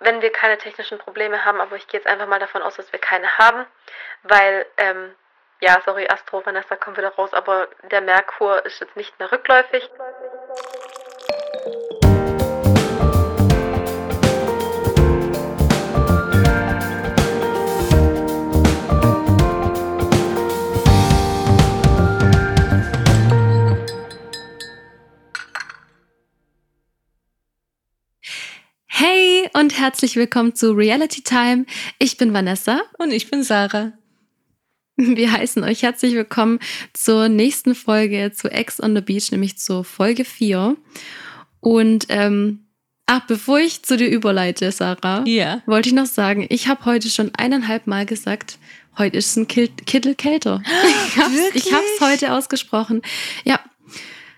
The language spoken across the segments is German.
wenn wir keine technischen Probleme haben, aber ich gehe jetzt einfach mal davon aus, dass wir keine haben, weil, ähm, ja, sorry, Astro, Vanessa kommt wieder raus, aber der Merkur ist jetzt nicht mehr rückläufig. Hey und herzlich willkommen zu Reality Time. Ich bin Vanessa Und ich bin Sarah. Wir heißen euch herzlich willkommen zur nächsten Folge zu Ex on the Beach, nämlich zur Folge 4. Und ähm, ach, bevor ich zu dir überleite, Sarah, Ja. wollte ich noch sagen, ich habe heute schon eineinhalb Mal gesagt, heute ist ein Kil- Kittel kälter. Ich hab's, ich hab's heute ausgesprochen. Ja,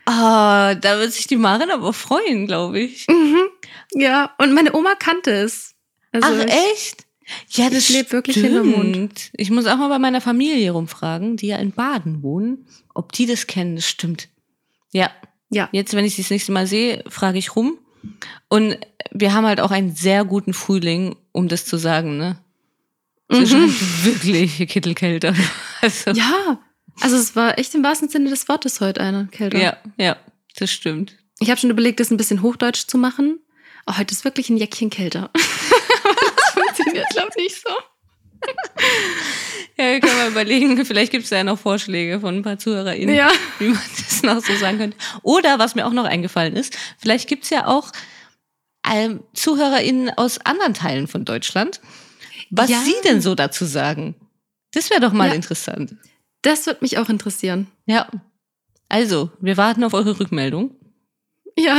Ah, da wird sich die Maren aber freuen, glaube ich. mhm. Ja. Und meine Oma kannte es. Also Ach, ich- echt? Ja, das ich leb wirklich hinterm Mond. stimmt. Ich muss auch mal bei meiner Familie rumfragen, die ja in Baden wohnen, ob die das kennen. Das stimmt. Ja. Ja. Jetzt, wenn ich sie das nächste Mal sehe, frage ich rum. Und wir haben halt auch einen sehr guten Frühling, um das zu sagen, ne? Es ist Mhm. wirklich Kittelkälter. Also, Ja, also es war echt im wahrsten Sinne des Wortes heute eine Kälte. ja, ja, das stimmt. Ich habe schon überlegt, das ein bisschen hochdeutsch zu machen. Heute ist wirklich ein Jäckchen kälter. das funktioniert, glaube ich, nicht so. Ja, wir können mal überlegen, vielleicht gibt es ja noch Vorschläge von ein paar ZuhörerInnen, Ja. wie man das noch so sagen könnte. Oder, was mir auch noch eingefallen ist, vielleicht gibt es ja auch ähm, ZuhörerInnen aus anderen Teilen von Deutschland, was Ja. sie denn so dazu sagen. Das wäre doch mal Ja. interessant. Das wird mich auch interessieren. Ja. Also, wir warten auf eure Rückmeldung. Ja.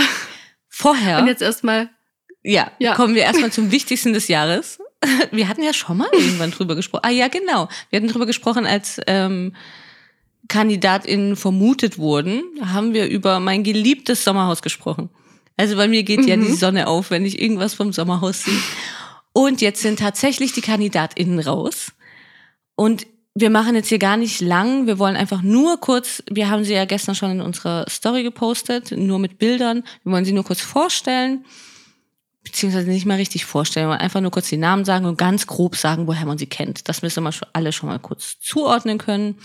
Vorher Und jetzt erstmal. Ja, Ja. kommen wir erstmal zum Wichtigsten des Jahres. Wir hatten ja schon mal irgendwann drüber gesprochen. Ah ja, genau. Wir hatten drüber gesprochen, als ähm, KandidatInnen vermutet wurden, haben wir über mein geliebtes Sommerhaus gesprochen. Also bei mir geht ja Mhm. die Sonne auf, wenn ich irgendwas vom Sommerhaus sehe. Und jetzt sind tatsächlich die KandidatInnen raus. Und wir machen jetzt hier gar nicht lang. Wir wollen einfach nur kurz, wir haben sie ja gestern schon in unserer Story gepostet, nur mit Bildern. Wir wollen sie nur kurz vorstellen beziehungsweise nicht mal richtig vorstellen, sondern einfach nur kurz die Namen sagen und ganz grob sagen, woher man sie kennt. Das müssen wir alle schon mal kurz zuordnen können.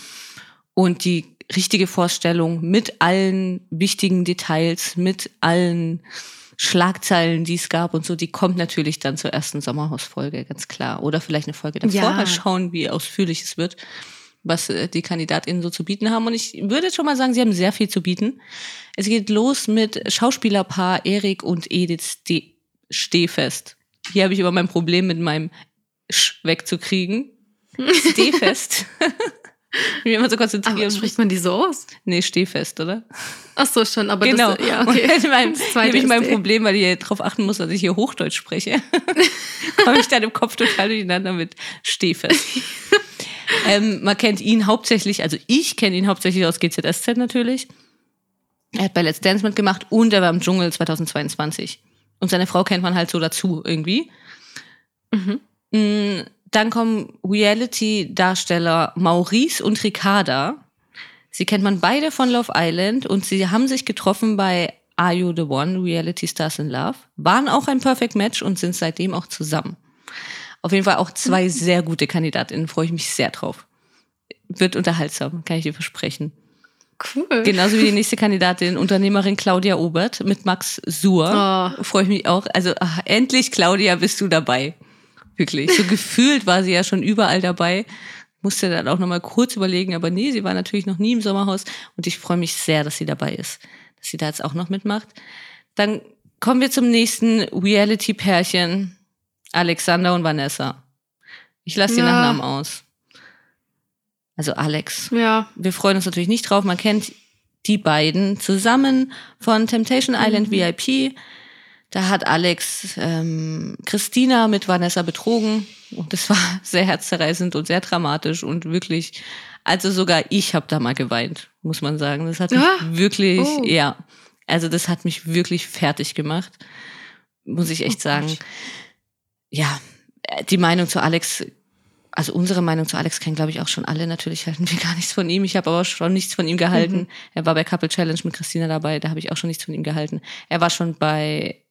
Und die richtige Vorstellung mit allen wichtigen Details, mit allen Schlagzeilen, die es gab und so, die kommt natürlich dann zur ersten Sommerhausfolge, ganz klar. Oder vielleicht eine Folge davor, Ja. mal schauen, wie ausführlich es wird, was äh, die KandidatInnen so zu bieten haben. Und ich würde schon mal sagen, sie haben sehr viel zu bieten. Es geht los mit Schauspielerpaar Erik und Edith Ste Stehfest. Hier habe ich immer mein Problem mit meinem Sch wegzukriegen. Stehfest. will immer so konzentrieren. Aber spricht man die so aus? nee, Stehfest, oder? Ach so, schon. Aber genau. das, ja, okay. Und in meinem, Das hier habe ich mein Problem, weil ich darauf achten muss, dass ich hier Hochdeutsch spreche. Komme ich dann im Kopf total durcheinander mit Stehfest. ähm, man kennt ihn hauptsächlich, also ich kenne ihn hauptsächlich aus GZSZ natürlich. Er hat bei Let's Dance mitgemacht und er war im Dschungel 2022. Und seine Frau kennt man halt so dazu irgendwie. Mhm. Mm, Dann kommen Reality-Darsteller Maurice und Ricarda. Sie kennt man beide von Love Island und sie haben sich getroffen bei Are You the One? Reality Stars in Love. Waren auch ein Perfect Match und sind seitdem auch zusammen. Auf jeden Fall auch zwei sehr gute Kandidatinnen, freue ich mich sehr drauf. Wird unterhaltsam, kann ich dir versprechen. Cool. Genauso wie die nächste Kandidatin, Unternehmerin Claudia Obert mit Max Suhr. Oh. Freue ich mich auch. Also ach, endlich, Claudia, bist du dabei. Wirklich. So gefühlt war sie ja schon überall dabei. Musste dann auch nochmal kurz überlegen, aber nee, sie war natürlich noch nie im Sommerhaus. Und ich freue mich sehr, dass sie dabei ist. Dass sie da jetzt auch noch mitmacht. Dann kommen wir zum nächsten Reality-Pärchen. Alexander und Vanessa. Ich lasse die Ja. Nachnamen aus. Also Alex Ja. wir freuen uns natürlich nicht drauf. Man kennt die beiden zusammen von Temptation Island VIP. Da hat Alex ähm, Christina mit Vanessa betrogen und das war sehr herzzerreißend und sehr dramatisch und wirklich, also sogar ich habe da mal geweint, muss man sagen. Das hat mich Ah, wirklich, oh. ja, also das hat mich wirklich fertig gemacht, muss ich echt Oh sagen. Gott. Ja, die Meinung zu Alex also unsere Meinung zu Alex kennen, glaube ich, auch schon alle. Natürlich halten wir gar nichts von ihm. Ich habe aber schon nichts von ihm gehalten. Mhm. Er war bei Couple Challenge mit Christina dabei, da habe ich auch schon nichts von ihm gehalten. Er war schon bei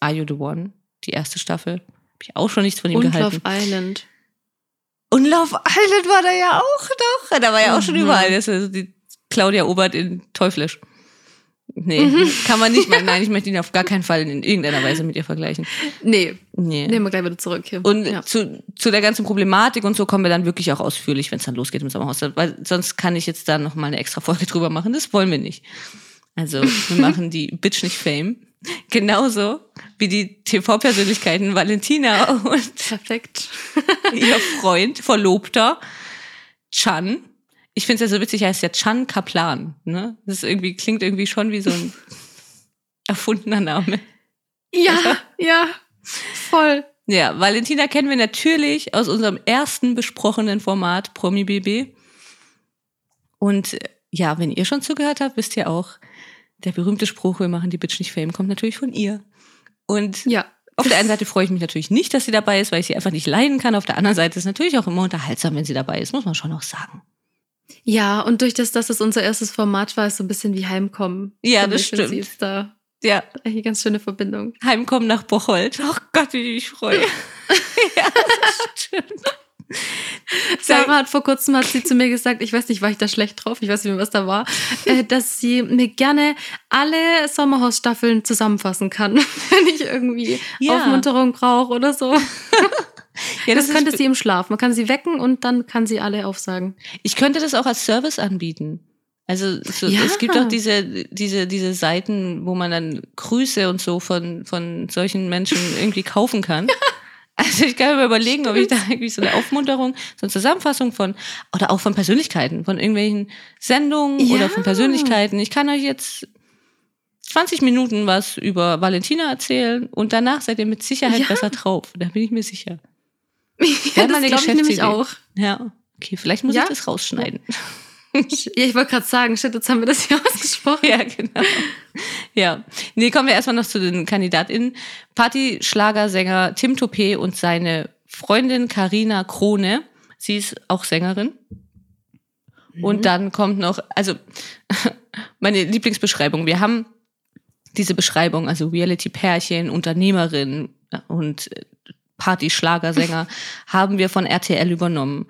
Are You the One, die erste Staffel. ich auch schon nichts von ihm Und gehalten. Love Island. Und Love Island war da ja auch noch. Da war ja auch schon Mhm. überall. Das ist die Claudia Obert in Teuflisch. Nee, Mhm. kann man nicht mal. Nein, ich möchte ihn auf gar keinen Fall in irgendeiner Weise mit ihr vergleichen. Nee, Nee. nehmen wir gleich wieder zurück hier. Und ja. zu, zu der ganzen Problematik und so kommen wir dann wirklich auch ausführlich, wenn es dann losgeht im Sommerhaus. Weil sonst kann ich jetzt da noch mal eine extra Folge drüber machen. Das wollen wir nicht. Also wir machen die Bitch nicht Fame. Genauso wie die TV-Persönlichkeiten Valentina und Perfekt. ihr Freund, Verlobter, Chan. Ich finde es ja so witzig, er heißt ja Chan Kaplan. Ne? Das ist irgendwie, klingt irgendwie schon wie so ein erfundener Name. Ja, ja, voll. Ja, Valentina kennen wir natürlich aus unserem ersten besprochenen Format Promi BB. Und äh, ja, wenn ihr schon zugehört habt, wisst ihr auch, der berühmte Spruch, wir machen die Bitch nicht Fame, kommt natürlich von ihr. Und Ja. auf der einen Seite freue ich mich natürlich nicht, dass sie dabei ist, weil ich sie einfach nicht leiden kann. Auf der anderen Seite ist es natürlich auch immer unterhaltsam, wenn sie dabei ist, muss man schon auch sagen. Ja, und durch das, dass es unser erstes Format war, ist so ein bisschen wie Heimkommen. Ja, das stimmt. Da Ja, eine ganz schöne Verbindung. Heimkommen nach Bocholt. Oh Gott, wie ich mich freue. ja, das stimmt. Sarah hat vor kurzem hat sie zu mir gesagt, ich weiß nicht, war ich da schlecht drauf, ich weiß nicht mehr, was da war, äh, dass sie mir gerne alle Sommerhausstaffeln zusammenfassen kann, wenn ich irgendwie Ja. Aufmunterung brauche oder so. Ja, das ist- könnte sie im Schlaf. Man kann sie wecken und dann kann sie alle aufsagen. Ich könnte das auch als Service anbieten. Also so, Ja. es gibt auch diese, diese, diese Seiten, wo man dann Grüße und so von, von solchen Menschen irgendwie kaufen kann. Also ich kann mir überlegen, ob ich da irgendwie so eine Aufmunterung, so eine Zusammenfassung von, oder auch von Persönlichkeiten, von irgendwelchen Sendungen Ja. oder von Persönlichkeiten. Ich kann euch jetzt 20 Minuten was über Valentina erzählen und danach seid ihr mit Sicherheit Ja. besser drauf. Da bin ich mir sicher. Ja, das glaube ich nämlich auch. Ja. Okay, vielleicht muss Ja. ich das rausschneiden. Ja, ich wollte gerade sagen, shit, jetzt haben wir das hier ausgesprochen. Ja, genau. Ja. Nee, kommen wir erstmal noch zu den KandidatInnen. Party-Schlagersänger Tim Toupé und seine Freundin Karina Krone. Sie ist auch Sängerin. Und dann kommt noch, also meine Lieblingsbeschreibung. Wir haben diese Beschreibung, also Reality-Pärchen, Unternehmerin und äh, Party-Schlagersänger, haben wir von RTL übernommen.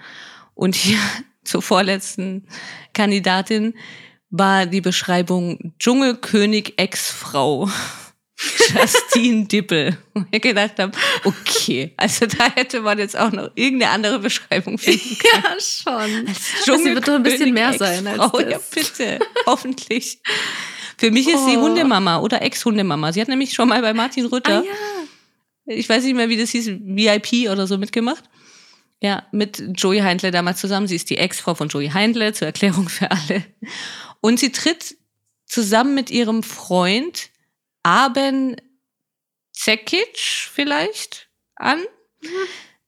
Und hier zur vorletzten Kandidatin war die Beschreibung Dschungelkönig Ex-Frau. Justine Dippel. Und ich gedacht habe, okay, also da hätte man jetzt auch noch irgendeine andere Beschreibung finden können. Ja, schon. Als Das wird doch ein bisschen mehr sein als das. Ja, bitte. Hoffentlich. Für mich ist sie Oh. Hundemama oder Ex-Hundemama. Sie hat nämlich schon mal bei Martin Ah, Rütter, ja. Ich weiß nicht mehr, wie das hieß, VIP oder so mitgemacht. Ja, mit Joey Heindle damals zusammen. Sie ist die Ex-Frau von Joey Heindle, zur Erklärung für alle. Und sie tritt zusammen mit ihrem Freund Aben Zekic vielleicht an.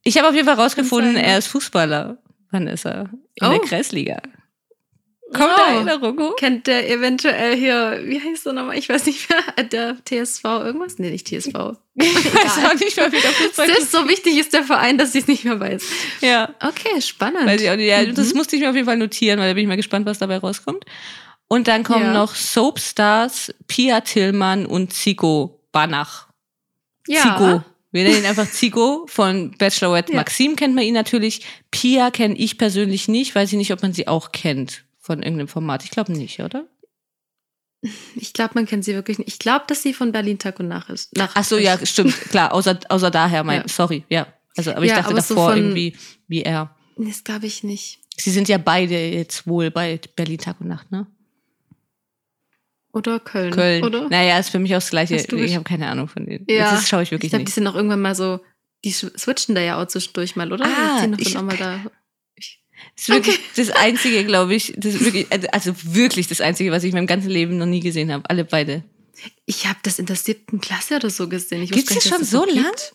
Ich habe auf jeden Fall rausgefunden, er ist Fußballer. Vanessa. In Oh. der Kreisliga. Kommt da Erinnerung hoch? Kennt der eventuell hier, wie heißt der nochmal? Ich weiß nicht mehr. Der TSV irgendwas? Nee, nicht TSV. Ich weiß auch nicht mehr, wie der Fußball Das ist so wichtig ist der Verein, dass ich es nicht mehr weiß. Ja. Okay, spannend. Weiß ich auch nicht. Ja, Mhm. Das musste ich mir auf jeden Fall notieren, weil da bin ich mal gespannt, was dabei rauskommt. Und dann kommen Ja. noch Soapstars, Pia Tillmann und Zico Banach. ja. Zico. Wir nennen ihn einfach Zico von Bachelorette. Ja. Maxim kennt man ihn natürlich. Pia kenne ich persönlich nicht. Weiß ich nicht, ob man sie auch kennt von irgendeinem Format. Ich glaube nicht, oder? Ich glaube, man kennt sie wirklich nicht. Ich glaube, dass sie von Berlin Tag und Nacht ist. Nacht Ach so, ja, stimmt. Klar, außer, außer daher, mein, Ja. sorry, ja. Also, aber ich Ja, dachte aber so davor von- irgendwie, wie er. Das glaube ich nicht. Sie sind ja beide jetzt wohl bei Berlin Tag und Nacht, ne? Oder Köln. Köln. Oder? Naja, ist für mich auch das Gleiche. Ich habe keine Ahnung von denen. Ja. Das schaue ich ich wirklich glaube, die nicht. sind auch irgendwann mal so, die switchen da ja auch zwischendurch mal, oder? Ah, die ich- da. Das ist wirklich das Einzige, glaube ich. Das ist wirklich, also wirklich das Einzige, was ich in meinem ganzen Leben noch nie gesehen habe. Alle beide. Ich habe das in der siebten Klasse oder so gesehen. Ich Gibt's wusste gar das schon so lang? gibt.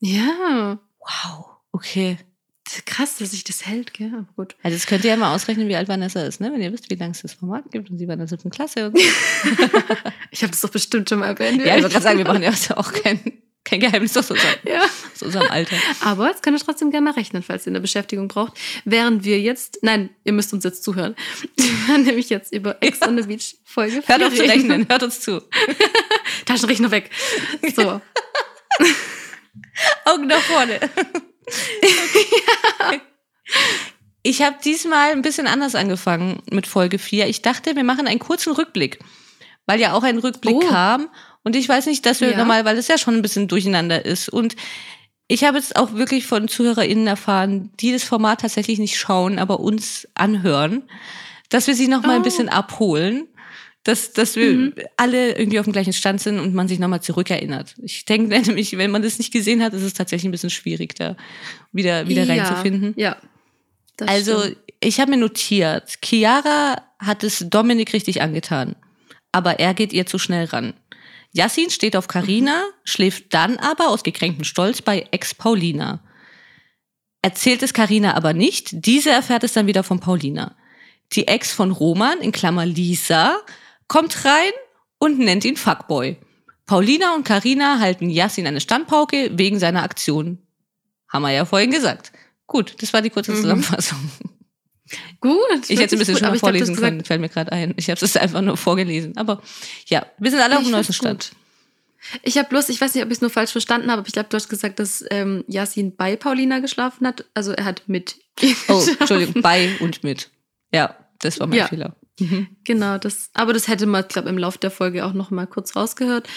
Ja. Wow. Okay. Das krass, dass sich das hält, gell? Aber gut. Also das könnt ihr ja mal ausrechnen, wie alt Vanessa ist, ne? Wenn ihr wisst, wie lange es das Format gibt und sie war in der siebten Klasse. Und so. Ich habe das doch bestimmt schon mal erwähnt. ja, ich wollte gerade sagen, wir machen ja auch kein, kein Geheimnis aus unserem, Ja. aus unserem Alter. Aber jetzt könnt ihr trotzdem gerne mal rechnen, falls ihr eine Beschäftigung braucht. Während wir jetzt, nein, ihr müsst uns jetzt zuhören. Wir werden nämlich jetzt über Ex on the Beach Folge Hört 4 auf zu rechnen, hört uns zu. Taschenrechner weg. So. Augen nach vorne. ja. Ich habe diesmal ein bisschen anders angefangen mit Folge 4. Ich dachte, wir machen einen kurzen Rückblick, weil ja auch ein Rückblick oh. kam. Und ich weiß nicht, dass wir ja. nochmal, weil es ja schon ein bisschen durcheinander ist. Und ich habe jetzt auch wirklich von ZuhörerInnen erfahren, die das Format tatsächlich nicht schauen, aber uns anhören, dass wir sie nochmal oh. ein bisschen abholen dass, dass wir mhm. alle irgendwie auf dem gleichen Stand sind und man sich nochmal zurückerinnert. Ich denke nämlich, wenn man das nicht gesehen hat, ist es tatsächlich ein bisschen schwierig, da wieder, wieder ja, reinzufinden. Ja. Also, stimmt. ich habe mir notiert, Chiara hat es Dominik richtig angetan, aber er geht ihr zu schnell ran. Yassin steht auf Karina, mhm. schläft dann aber aus gekränktem Stolz bei Ex-Paulina. Erzählt es Karina aber nicht, diese erfährt es dann wieder von Paulina. Die Ex von Roman, in Klammer Lisa, kommt rein und nennt ihn Fuckboy. Paulina und Karina halten Yassin eine Standpauke wegen seiner Aktion. Haben wir ja vorhin gesagt. Gut, das war die kurze mhm. Gut. Ich hätte ein bisschen gut, schon vorlesen glaub, können, fällt mir gerade ein. Ich habe es einfach nur vorgelesen. Aber ja, wir sind alle auf dem neuesten Stand. Ich habe bloß, ich weiß nicht, ob ich es nur falsch verstanden habe, aber ich glaube, du hast gesagt, dass ähm, Yasin bei Paulina geschlafen hat. Also er hat mit. Oh, Entschuldigung, bei und mit. Ja, das war mein ja. Fehler. Mhm. Genau, das, aber das hätte man, glaube im Laufe der Folge auch noch mal kurz rausgehört.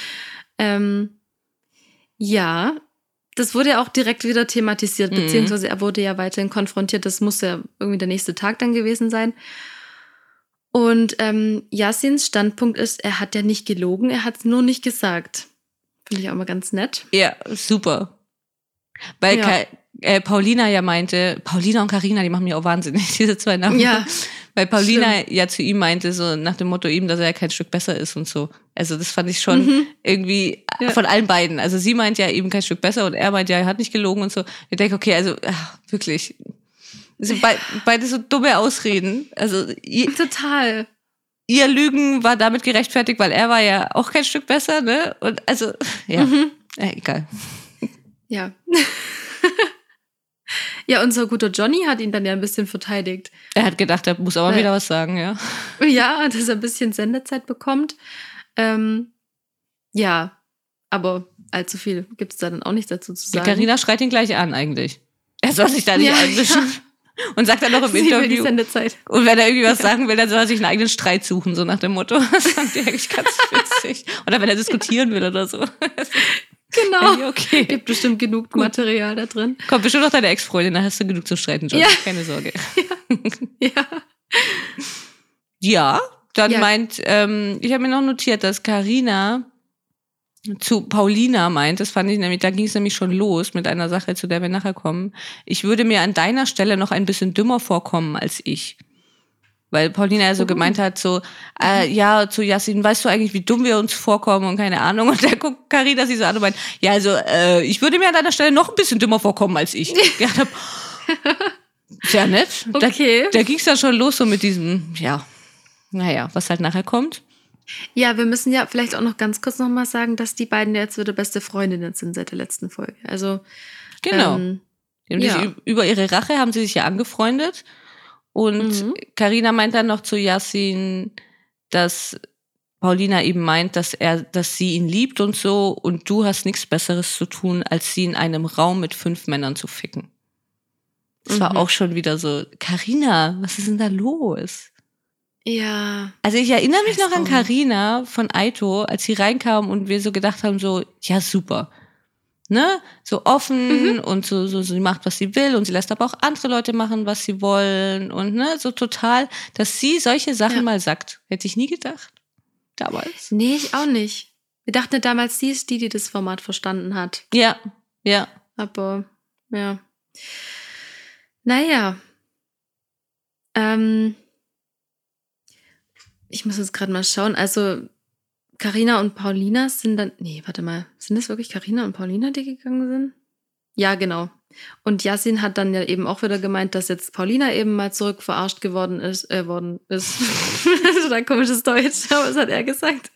Ähm, ja, das wurde ja auch direkt wieder thematisiert, mhm. beziehungsweise er wurde ja weiterhin konfrontiert. Das muss ja irgendwie der nächste Tag dann gewesen sein. Und ähm, Yasins Standpunkt ist, er hat ja nicht gelogen, er hat es nur nicht gesagt. Finde ich auch mal ganz nett. Ja, super. Weil ja. äh, Paulina ja meinte, Paulina und Karina, die machen mir auch wahnsinnig, diese zwei Namen. Ja. Weil Paulina Stimmt. ja zu ihm meinte, so nach dem Motto eben, dass er ja kein Stück besser ist und so. Also das fand ich schon mhm. irgendwie ja. von allen beiden. Also sie meint ja eben kein Stück besser und er meint ja, er hat nicht gelogen und so. Ich denke, okay, also ach, wirklich. Das sind be beide so dumme Ausreden. Also ihr, Total. Ihr Lügen war damit gerechtfertigt, weil er war ja auch kein Stück besser, ne? Und also, ja, mhm. ja egal. Ja. Ja, unser guter Johnny hat ihn dann ja ein bisschen verteidigt. Er hat gedacht, er muss aber Weil, wieder was sagen, ja. Ja, dass er ein bisschen Sendezeit bekommt. Ähm, ja, aber allzu viel gibt es da dann auch nicht dazu zu sagen. Carina schreit ihn gleich an eigentlich. Er soll sich da nicht ja, einmischen. Ja. Und sagt dann noch im Sie Interview. Und wenn er irgendwie was sagen will, dann soll er sich einen eigenen Streit suchen, so nach dem Motto. Das fand ich eigentlich ganz witzig. Oder wenn er diskutieren will oder so. Genau. Ja, okay. Gibt bestimmt genug Gut. Material da drin. Kommt bestimmt noch deine Ex-Freundin, da hast du genug zu streiten, John. Ja. Keine Sorge. Ja. Ja, ja dann ja. meint, ähm, ich habe mir noch notiert, dass Karina zu Paulina meint, das fand ich nämlich, da ging es nämlich schon los mit einer Sache, zu der wir nachher kommen. Ich würde mir an deiner Stelle noch ein bisschen dümmer vorkommen als ich. Weil Paulina ja so gemeint hat, so, äh, ja, zu Yassin, weißt du eigentlich, wie dumm wir uns vorkommen und keine Ahnung. Und der guckt Carina sich so an und meint, ja, also, äh, ich würde mir an deiner Stelle noch ein bisschen dümmer vorkommen als ich. ja, sehr nett. Okay. Da, da ging es dann schon los so mit diesem, ja, naja, was halt nachher kommt. Ja, wir müssen ja vielleicht auch noch ganz kurz nochmal sagen, dass die beiden jetzt wieder beste Freundinnen sind seit der letzten Folge. Also, genau. Ähm, ja. über ihre Rache haben sie sich ja angefreundet. Und Karina mhm. meint dann noch zu Yassin, dass Paulina eben meint, dass er, dass sie ihn liebt und so, und du hast nichts Besseres zu tun, als sie in einem Raum mit fünf Männern zu ficken. Das mhm. war auch schon wieder so, Karina, was ist denn da los? Ja. Also ich erinnere mich noch an Karina von Aito, als sie reinkam und wir so gedacht haben, so, ja, super ne, so offen mhm. und so, so, sie macht, was sie will und sie lässt aber auch andere Leute machen, was sie wollen und ne, so total, dass sie solche Sachen ja. mal sagt. Hätte ich nie gedacht. Damals. Nee, ich auch nicht. Wir dachten damals, sie ist die, die das Format verstanden hat. Ja, ja. Aber, ja. Naja. Ähm, ich muss jetzt gerade mal schauen. Also, Carina und Paulina sind dann. Nee, warte mal. Sind das wirklich Carina und Paulina, die gegangen sind? Ja, genau. Und Yasin hat dann ja eben auch wieder gemeint, dass jetzt Paulina eben mal zurück verarscht geworden ist, äh, worden ist. das ist ein komisches Deutsch, aber das hat er gesagt.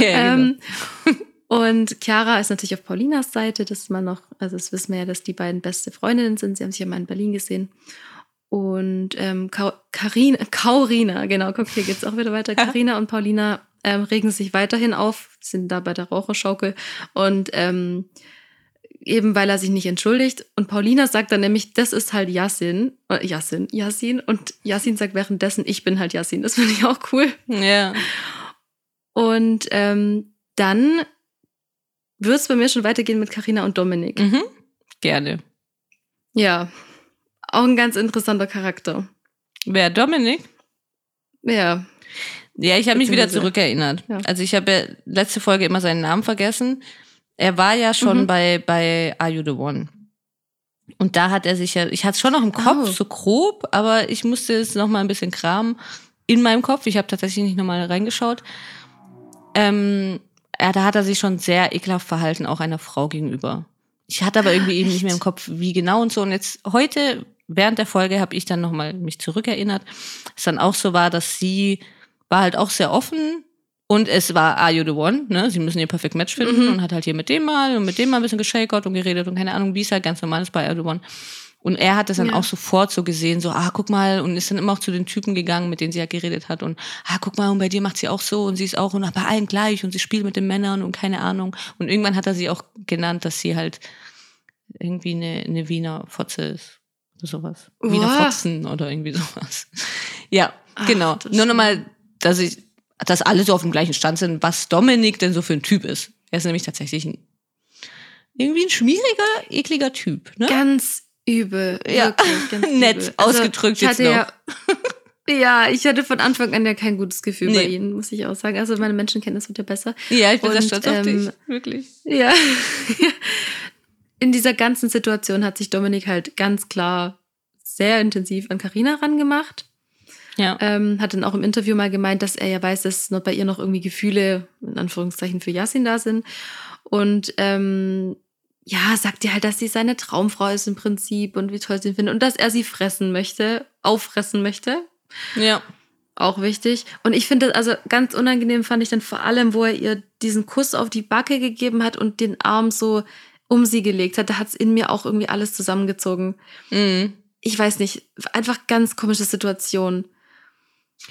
Ja, genau. ähm, und Chiara ist natürlich auf Paulinas Seite, dass man noch, also das wissen wir ja, dass die beiden beste Freundinnen sind. Sie haben sich ja mal in Berlin gesehen. Und ähm, Karina, Kaurina, genau, guck, hier geht's auch wieder weiter. Karina und Paulina ähm, regen sich weiterhin auf, sind da bei der Raucherschaukel und ähm, eben weil er sich nicht entschuldigt. Und Paulina sagt dann nämlich, das ist halt Yassin. Äh, Yassin, Yassin. Und Yassin sagt währenddessen, ich bin halt Yassin. Das finde ich auch cool. Ja. Und ähm, dann wird es bei mir schon weitergehen mit Karina und Dominik. Mhm. Gerne. Ja, auch ein ganz interessanter Charakter. Wer, Dominik? Ja, Ja, ich habe mich wieder zurückerinnert. Ja. Also ich habe ja letzte Folge immer seinen Namen vergessen. Er war ja schon Mhm. bei, bei Are You the One? Und da hat er sich ja, ich hatte es schon noch im Kopf, Oh. so grob, aber ich musste es noch mal ein bisschen kramen in meinem Kopf. Ich habe tatsächlich nicht nochmal reingeschaut. Ähm, ja, da hat er sich schon sehr ekelhaft verhalten, auch einer Frau gegenüber. Ich hatte aber irgendwie eben nicht mehr im Kopf, wie genau und so. Und jetzt heute, während der Folge, habe ich dann nochmal mich zurückerinnert, es dann auch so war, dass sie war halt auch sehr offen und es war Are You the One, ne? Sie müssen ihr Perfect Match finden Mhm. und hat halt hier mit dem mal und mit dem mal ein bisschen geschakert und geredet und keine Ahnung, wie es halt ganz normal ist bei Are You the One. Und er hat das dann Ja. auch sofort so gesehen, so, ah, guck mal, und ist dann immer auch zu den Typen gegangen, mit denen sie ja geredet hat. Und, ah, guck mal, und bei dir macht sie auch so und sie ist auch und bei allen gleich und sie spielt mit den Männern und keine Ahnung. Und irgendwann hat er sie auch genannt, dass sie halt irgendwie eine, eine Wiener Fotze ist. Oder sowas. Wiener. Fotzen oder irgendwie sowas. Ja, Ach, genau. Nur nochmal, dass ich, dass alle so auf dem gleichen Stand sind, was Dominik denn so für ein Typ ist. Er ist nämlich tatsächlich ein, irgendwie ein schmieriger, ekliger Typ, ne? ganz übel. Ja. Wirklich, ganz Nett übel. ausgedrückt ich jetzt hatte Ja, ja, ich hatte von Anfang an ja kein gutes Gefühl bei Nee. ihnen, muss ich auch sagen. Also meine Menschenkenntnis wird ja besser. Ja, ich bin sehr Und, stolz auf ähm, dich. Wirklich. Ja. In dieser ganzen Situation hat sich Dominik halt ganz klar sehr intensiv an Karina rangemacht. Ja. Ähm, hat dann auch im Interview mal gemeint, dass er ja weiß, dass noch bei ihr noch irgendwie Gefühle, in Anführungszeichen, für Yassin da sind. Und ähm, ja, sagt ihr halt, dass sie seine Traumfrau ist im Prinzip und wie toll sie ihn findet und dass er sie fressen möchte, auffressen möchte. Ja. Auch wichtig. Und ich finde, also ganz unangenehm fand ich dann vor allem, wo er ihr diesen Kuss auf die Backe gegeben hat und den Arm so um sie gelegt hat. Da hat es in mir auch irgendwie alles zusammengezogen. Mhm. Ich weiß nicht, einfach ganz komische Situation.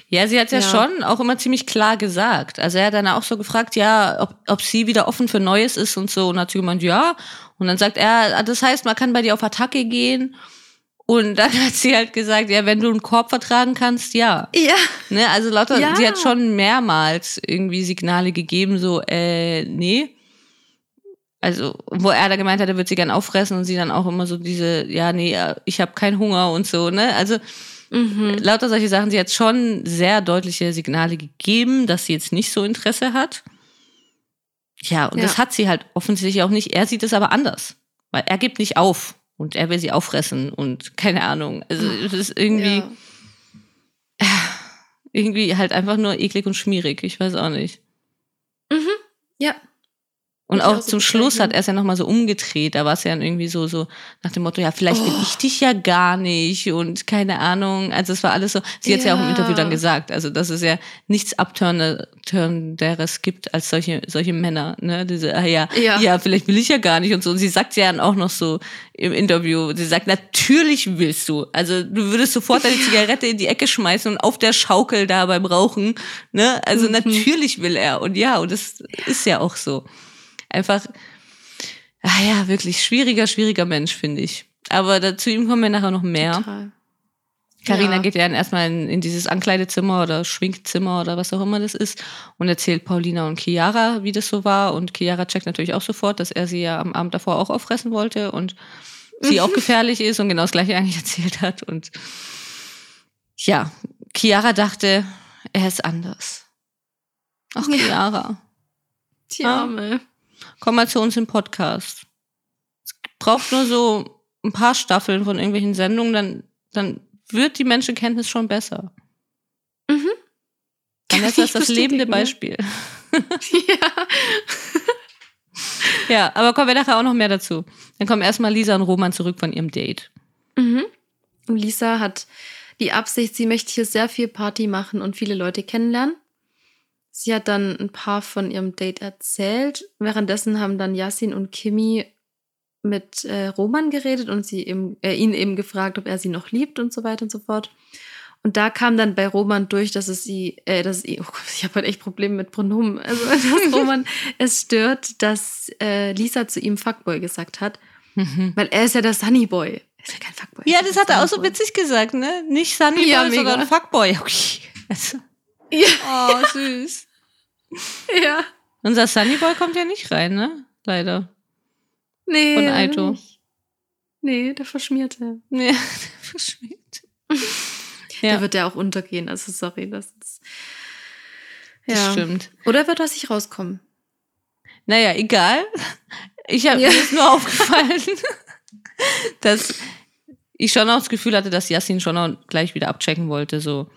Ja, sie hat ja, Ja. schon auch immer ziemlich klar gesagt. Also er hat dann auch so gefragt, ja, ob, ob sie wieder offen für Neues ist und so. Und hat sie gemeint, ja. Und dann sagt er, das heißt, man kann bei dir auf Attacke gehen. Und dann hat sie halt gesagt, ja, wenn du einen Korb vertragen kannst, ja. Ja. Ne, also lauter, Ja. sie hat schon mehrmals irgendwie Signale gegeben, so, äh, nee. Also, wo er da gemeint hat, er wird sie gern auffressen und sie dann auch immer so diese, ja, nee, ich habe keinen Hunger und so, ne? Also, Mhm. lauter solche Sachen, sie hat schon sehr deutliche Signale gegeben, dass sie jetzt nicht so Interesse hat. Ja, und Ja. das hat sie halt offensichtlich auch nicht. Er sieht es aber anders. Weil er gibt nicht auf und er will sie auffressen und keine Ahnung. Also, es ist irgendwie, Ja. irgendwie halt einfach nur eklig und schmierig. Ich weiß auch nicht. Ja. Und auch zum Schluss bezeichnen. hat er es ja nochmal so umgedreht. Da war es ja dann irgendwie so, so nach dem Motto, ja, vielleicht will Oh. ich dich ja gar nicht und keine Ahnung. Also es war alles so, sie hat es ja auch im Ja. Interview dann gesagt, also dass es ja nichts Abturnenderes gibt als solche, solche Männer, ne? Diese, ah ja, ja, Ja. vielleicht will ich ja gar nicht und so. Und sie sagt ja dann auch noch so im Interview, sie sagt, natürlich willst du. Also du würdest sofort deine Zigarette in die Ecke schmeißen und auf der Schaukel da beim Rauchen, ne? Also Mhm. natürlich will er. Und ja, und das ist ja auch so einfach, ah ja, wirklich schwieriger, schwieriger Mensch, finde ich. Aber da, zu ihm kommen wir nachher noch mehr. Total. Carina Ja. geht ja dann erstmal in, in dieses Ankleidezimmer oder Schwinkzimmer oder was auch immer das ist und erzählt Paulina und Chiara, wie das so war. Und Chiara checkt natürlich auch sofort, dass er sie ja am Abend davor auch auffressen wollte und sie auch gefährlich ist und genau das gleiche eigentlich erzählt hat. Und ja, Chiara dachte, er ist anders. Ach, Ja. Chiara. Die Ah. Arme. Komm mal zu uns im Podcast. Es braucht nur so ein paar Staffeln von irgendwelchen Sendungen, dann, dann wird die Menschenkenntnis schon besser. Mhm. Vanessa ist das lebende? Beispiel. Ja. Ja, aber kommen wir nachher auch noch mehr dazu. Dann kommen erstmal Lisa und Roman zurück von ihrem Date. Mhm. Und Lisa hat die Absicht, sie möchte hier sehr viel Party machen und viele Leute kennenlernen. Sie hat dann ein paar von ihrem Date erzählt. Währenddessen haben dann Yassin und Kimi mit äh, Roman geredet und sie eben, äh, ihn eben gefragt, ob er sie noch liebt und so weiter und so fort. Und da kam dann bei Roman durch, dass es sie, äh, dass es, oh Gott, ich habe halt echt Probleme mit Pronomen. Also, dass Roman es stört, dass äh, Lisa zu ihm Fuckboy gesagt hat. Mhm. Weil er ist ja der Sunny Boy. Er ist ja kein Fuckboy. Ja, das hat er auch so witzig gesagt, ne? Nicht Sunny Ja, sondern Fuckboy. Okay. Also, Ja. oh, süß. ja. Unser Sunny Boy kommt ja nicht rein, ne? Leider. Nee. Von Aito. nicht. Nee, der Verschmierte. Nee. Der Ja, wird ja auch untergehen. Also sorry, das ist. das Ja. stimmt. Oder wird was nicht rauskommen? Naja, egal. Ich habe Ja. mir ist nur aufgefallen, dass ich schon auch das Gefühl hatte, dass Yassin schon auch gleich wieder abchecken wollte, so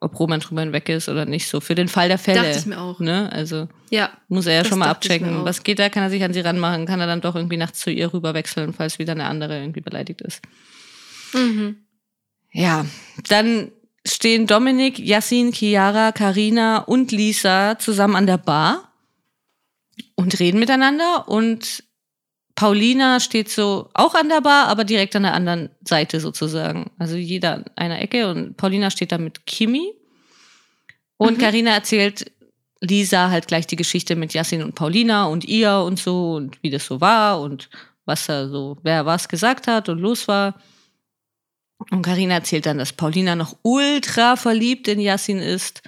ob Roman drüber hinweg ist oder nicht, so für den Fall der Fälle. Dachte ich mir auch. Ne? Also Ja. muss er ja schon mal abchecken. Was geht da? Kann er sich an sie ranmachen? Kann er dann doch irgendwie nachts zu ihr rüber wechseln, falls wieder eine andere irgendwie beleidigt ist? Mhm. Ja, dann stehen Dominik, Yassin, Chiara, Karina und Lisa zusammen an der Bar und reden miteinander und Paulina steht so auch an der Bar, aber direkt an der anderen Seite sozusagen. Also jeder an einer Ecke und Paulina steht da mit Kimi und Mhm. Karina erzählt Lisa halt gleich die Geschichte mit Yassin und Paulina und ihr und so und wie das so war und was da so, wer was gesagt hat und los war. Und Karina erzählt dann, dass Paulina noch ultra verliebt in Yassin ist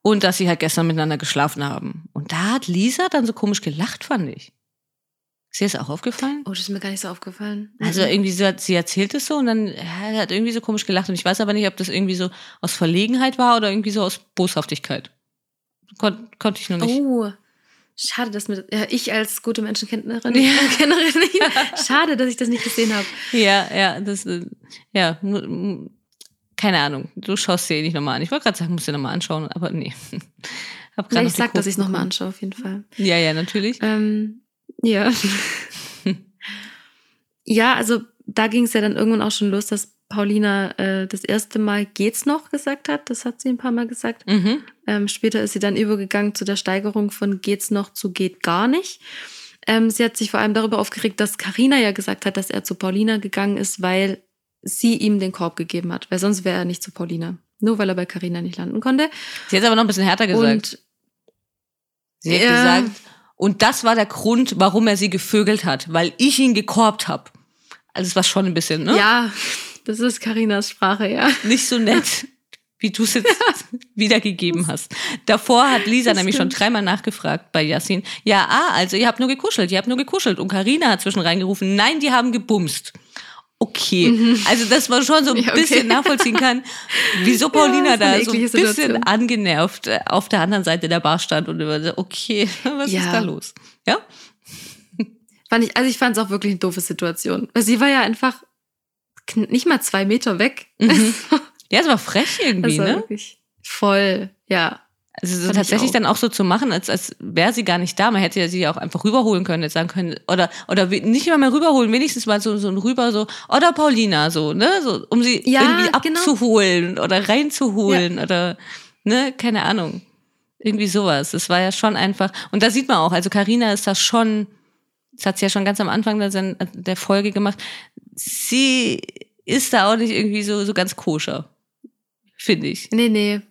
und dass sie halt gestern miteinander geschlafen haben. Und da hat Lisa dann so komisch gelacht, fand ich. Ist dir das auch aufgefallen? Oh, das ist mir gar nicht so aufgefallen. Also Mhm. irgendwie so, hat- sie erzählt es so und dann ja, hat irgendwie so komisch gelacht und ich weiß aber nicht, ob das irgendwie so aus Verlegenheit war oder irgendwie so aus Boshaftigkeit. Kon konnte ich nur nicht. Oh, schade, dass mir ja, ich als gute Menschenkennerin Ja. Kennerin, schade, dass ich das nicht gesehen habe. Ja, ja, das, äh, ja, keine Ahnung. Du schaust dir eh nicht nochmal an. Ich wollte gerade sagen, musst dir nochmal anschauen, aber nee. Hab grad Ich noch die sag, dass Kurve ich es nochmal anschaue, auf jeden Fall. Ja, ja, natürlich. Ähm, ja. ja, also da ging es ja dann irgendwann auch schon los, dass Paulina äh, das erste Mal geht's noch gesagt hat. Das hat sie ein paar Mal gesagt. Mhm. Ähm, später ist sie dann übergegangen zu der Steigerung von geht's noch zu geht gar nicht. Ähm, sie hat sich vor allem darüber aufgeregt, dass Karina ja gesagt hat, dass er zu Paulina gegangen ist, weil sie ihm den Korb gegeben hat. Weil sonst wäre er nicht zu Paulina. Nur weil er bei Karina nicht landen konnte. Sie hat es aber noch ein bisschen härter gesagt. Und sie hat Ja. gesagt, und das war der Grund, warum er sie gevögelt hat, weil ich ihn gekorbt habe. Also es war schon ein bisschen, ne? ja, das ist Karinas Sprache, ja. Nicht so nett, wie du es jetzt wiedergegeben hast. Davor hat Lisa Das nämlich schon dreimal nachgefragt bei Yassin. Ja, ah, also ihr habt nur gekuschelt, ihr habt nur gekuschelt. Und Karina hat zwischen reingerufen, nein, die haben gebumst. Okay, also dass man schon so ein Mhm. Ja, okay. bisschen nachvollziehen kann, wieso Paulina Ja, da so ein bisschen Situation. angenervt äh, auf der anderen Seite der Bar stand und immer so, okay, was Ja. ist da los? Ja? Fand ich, also ich fand es auch wirklich eine doofe Situation. Sie war ja einfach nicht mal zwei Meter weg. Mhm. Ja, es war frech irgendwie, war ne? wirklich voll, ja. Also so tatsächlich auch. dann auch so zu machen, als, als wäre sie gar nicht da. Man hätte ja sie auch einfach rüberholen können, jetzt sagen können, oder, oder nicht mal mehr rüberholen, wenigstens mal so, so ein rüber, so, oder Paulina, so, ne, so, um sie Ja, irgendwie genau. abzuholen oder reinzuholen oder, ne, keine Ahnung. Irgendwie sowas. Das war ja schon einfach, und da sieht man auch, also Karina ist da schon, das hat sie ja schon ganz am Anfang der, der Folge gemacht, sie ist da auch nicht irgendwie so, so ganz koscher. Finde ich. Nee, nee.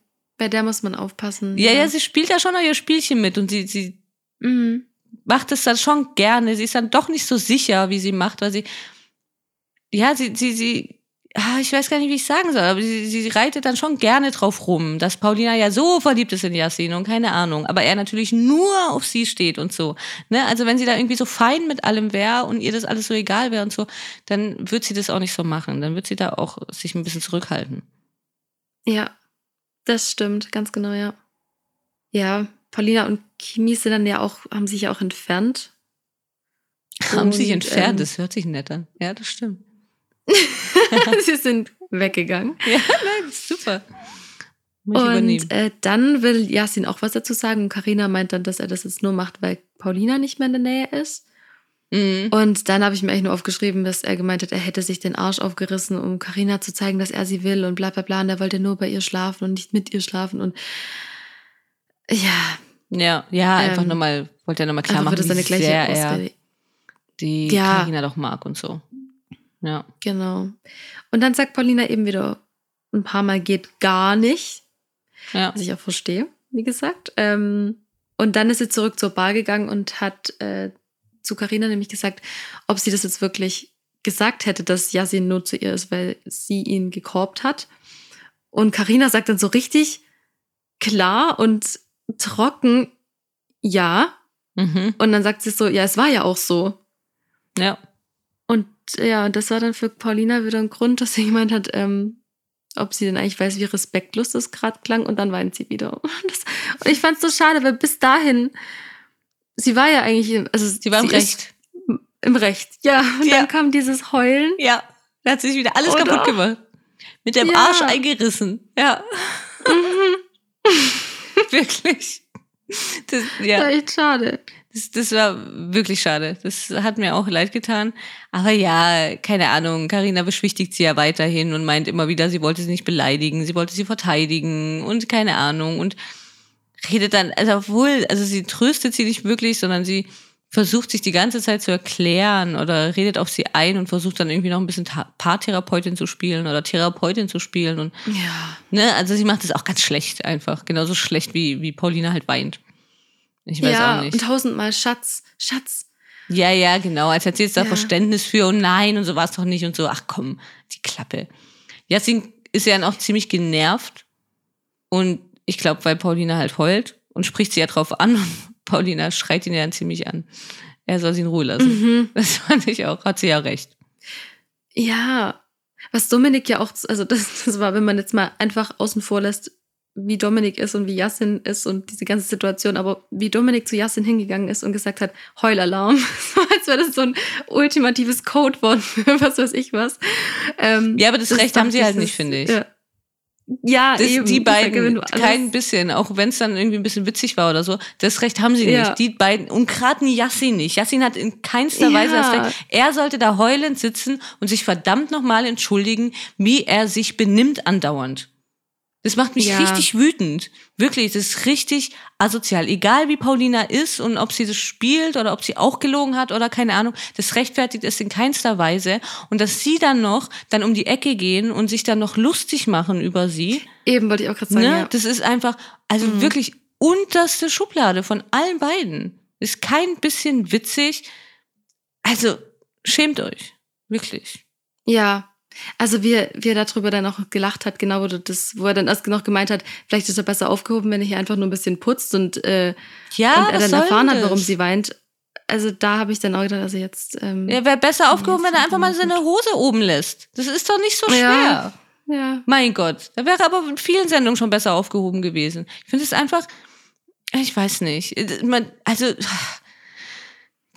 Bei der muss man aufpassen. Ja, ja, sie spielt da schon ihr Spielchen mit und sie, sie Mhm. macht es dann schon gerne. Sie ist dann doch nicht so sicher, wie sie macht, weil sie, ja, sie, sie, sie, ah, ich weiß gar nicht, wie ich sagen soll, aber sie, sie reitet dann schon gerne drauf rum, dass Paulina ja so verliebt ist in Yassin und keine Ahnung, aber er natürlich nur auf sie steht und so. Ne? Also wenn sie da irgendwie so fein mit allem wäre und ihr das alles so egal wäre und so, dann wird sie das auch nicht so machen. Dann wird sie da auch sich ein bisschen zurückhalten. Ja, das stimmt, ganz genau, ja. Ja, Paulina und Kimi sind dann ja auch, haben sich ja auch entfernt. Haben sich Und, entfernt, ähm, das hört sich nett an. Ja, das stimmt. Sie sind weggegangen. Ja, nein, super. Und äh, dann will Yasin auch was dazu sagen. Und Karina meint dann, dass er das jetzt nur macht, weil Paulina nicht mehr in der Nähe ist. Mhm. Und dann habe ich mir eigentlich nur aufgeschrieben, dass er gemeint hat, er hätte sich den Arsch aufgerissen, um Karina zu zeigen, dass er sie will und bla bla bla. Und er wollte nur bei ihr schlafen und nicht mit ihr schlafen. Und ja, Ja, ja, einfach Ähm, nochmal, wollte ja nochmal klar einfach machen, wie gleiche sehr er die Ja. Carina doch mag und so. Ja. Genau. Und dann sagt Paulina eben wieder ein paar Mal geht gar nicht, Ja. was ich auch verstehe, wie gesagt. Ähm, und dann ist sie zurück zur Bar gegangen und hat äh, zu Carina nämlich gesagt, ob sie das jetzt wirklich gesagt hätte, dass Yasin nur zu ihr ist, weil sie ihn gekorbt hat. Und Carina sagt dann so richtig klar und trocken, ja. Mhm. Und dann sagt sie so, ja, es war ja auch so. Ja. Und ja, das war dann für Paulina wieder ein Grund, dass sie gemeint hat, ähm, ob sie denn eigentlich weiß, wie respektlos das gerade klang. Und dann weint sie wieder. Das, und ich fand es so schade, weil bis dahin, sie war ja eigentlich, also Sie war im ist Recht. Im Recht, ja. Und Ja. dann kam dieses Heulen. Ja. Da hat sich wieder alles Oder? kaputt gemacht. Mit dem Ja. Arsch eingerissen. Ja. Wirklich. Das, Ja. ja. war echt schade. Das, das war wirklich schade. Das hat mir auch leid getan. Aber ja, keine Ahnung. Karina beschwichtigt sie ja weiterhin und meint immer wieder, sie wollte sie nicht beleidigen, sie wollte sie verteidigen und keine Ahnung und redet dann, also obwohl, also sie tröstet sie nicht wirklich, sondern sie versucht sich die ganze Zeit zu erklären oder redet auf sie ein und versucht dann irgendwie noch ein bisschen Paartherapeutin zu spielen oder Therapeutin zu spielen und Ja. ne, also sie macht das auch ganz schlecht einfach, genauso schlecht wie wie Paulina halt weint. Ich weiß ja, auch nicht. und tausendmal Schatz, Schatz. Ja, ja, genau. Als hätte sie jetzt da Ja. Verständnis für und nein und so war es doch nicht und so. Ach komm, die Klappe. Jasmin ist ja dann auch ziemlich genervt und ich glaube, weil Paulina halt heult und spricht sie ja drauf an und Paulina schreit ihn ja dann ziemlich an. Er soll sie in Ruhe lassen. Mhm. Das fand ich auch, hat sie ja recht. Ja. Was Dominik ja auch, also das, das war, wenn man jetzt mal einfach außen vor lässt, wie Dominik ist und wie Yassin ist und diese ganze Situation, aber wie Dominik zu Yassin hingegangen ist und gesagt hat, Heulalarm, so als wäre das so ein ultimatives Codewort für was weiß ich was. Ähm, Ja, aber das Recht haben sie halt das nicht, finde ich. Ja, ja Das, eben. die beiden, kein bisschen, auch wenn es dann irgendwie ein bisschen witzig war oder so, das Recht haben sie Ja. nicht. Die beiden, und gerade Yassin nicht. Yassin hat in keinster Weise das Ja. Recht. Er sollte da heulend sitzen und sich verdammt nochmal entschuldigen, wie er sich benimmt andauernd. Das macht mich Ja. richtig wütend. Wirklich, das ist richtig asozial. Egal wie Paulina ist und ob sie das spielt oder ob sie auch gelogen hat oder keine Ahnung, das rechtfertigt es in keinster Weise. Und dass sie dann noch dann um die Ecke gehen und sich dann noch lustig machen über sie, Eben wollte ich auch gerade sagen, ne? ja. Das ist einfach, also Mhm. wirklich unterste Schublade von allen beiden. Ist kein bisschen witzig. Also, schämt euch. Wirklich. Ja. Also wie, er- er darüber dann auch gelacht hat, genau, wo, du das, wo er dann erst noch gemeint hat, vielleicht ist er besser aufgehoben, wenn er hier einfach nur ein bisschen putzt und, äh, Ja, und er dann erfahren hat, warum sie weint. Also da habe ich dann auch gedacht, also jetzt. Ähm, Er wäre besser aufgehoben, wenn er einfach mal seine Hose oben lässt. Das ist doch nicht so schwer. Ja. ja. Mein Gott. Da wäre aber in vielen Sendungen schon besser aufgehoben gewesen. Ich finde es einfach, ich weiß nicht. Man, also,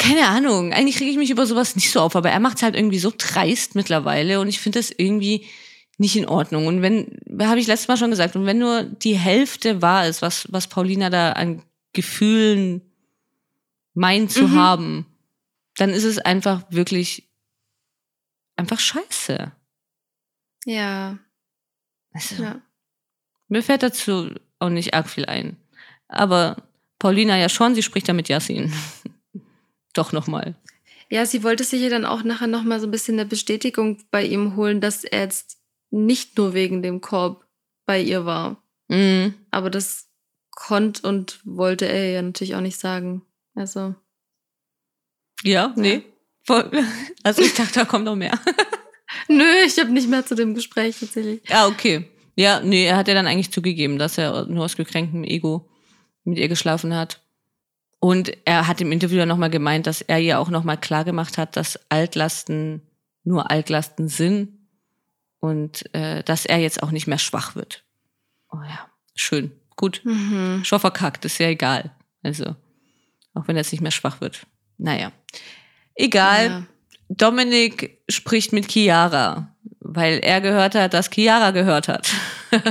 keine Ahnung. Eigentlich kriege ich mich über sowas nicht so auf, aber er macht es halt irgendwie so dreist mittlerweile und ich finde das irgendwie nicht in Ordnung. Und wenn, habe ich letztes Mal schon gesagt, und wenn nur die Hälfte wahr ist, was, was Paulina da an Gefühlen meint zu Mhm. haben, dann ist es einfach wirklich einfach scheiße. Ja. Also, ja. Mir fällt dazu auch nicht arg viel ein. Aber Paulina ja schon, sie spricht da mit Yassin. Doch nochmal. Ja, sie wollte sich ja dann auch nachher nochmal so ein bisschen eine Bestätigung bei ihm holen, dass er jetzt nicht nur wegen dem Korb bei ihr war. Mhm. Aber das konnte und wollte er ja natürlich auch nicht sagen. Also. Ja, nee. Voll. Also ich dachte, da kommt noch mehr. Nö, ich habe nicht mehr zu dem Gespräch tatsächlich. Ja, okay. Ja, nee, er hat ja dann eigentlich zugegeben, dass er nur aus gekränktem Ego mit ihr geschlafen hat. Und er hat im Interview dann nochmal gemeint, dass er ihr auch nochmal klar gemacht hat, dass Altlasten nur Altlasten sind und äh, dass er jetzt auch nicht mehr schwach wird. Oh ja, schön, gut. Mhm. Schon verkackt, ist ja egal. Also, auch wenn er jetzt nicht mehr schwach wird. Naja. Egal. Ja. Dominik spricht mit Chiara, weil er gehört hat, dass Chiara gehört hat. ja.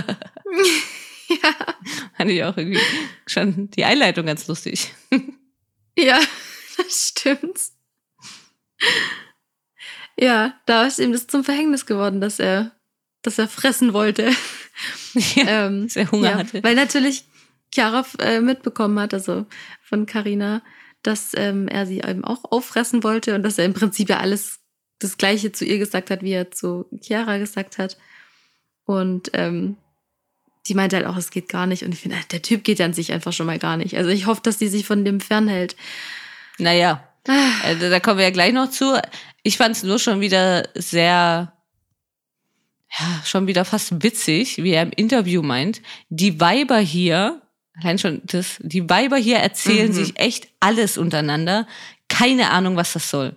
Fand ich auch irgendwie schon die Einleitung ganz lustig. Ja, das stimmt. Ja, da ist ihm das zum Verhängnis geworden, dass er, dass er fressen wollte. ja, ähm, dass er Hunger ja, hatte. Weil natürlich Chiara äh, mitbekommen hat, also von Carina, dass ähm, er sie eben auch auffressen wollte und dass er im Prinzip ja alles das Gleiche zu ihr gesagt hat, wie er zu Chiara gesagt hat. Und ähm, die meinte halt auch, es geht gar nicht. Und ich finde, der Typ geht an sich einfach schon mal gar nicht. Also ich hoffe, dass die sich von dem fernhält. Naja, Also, da kommen wir ja gleich noch zu. Ich fand es nur schon wieder sehr, ja, schon wieder fast witzig, wie er im Interview meint, die Weiber hier, allein schon das, die Weiber hier erzählen Mhm. sich echt alles untereinander. Keine Ahnung, was das soll.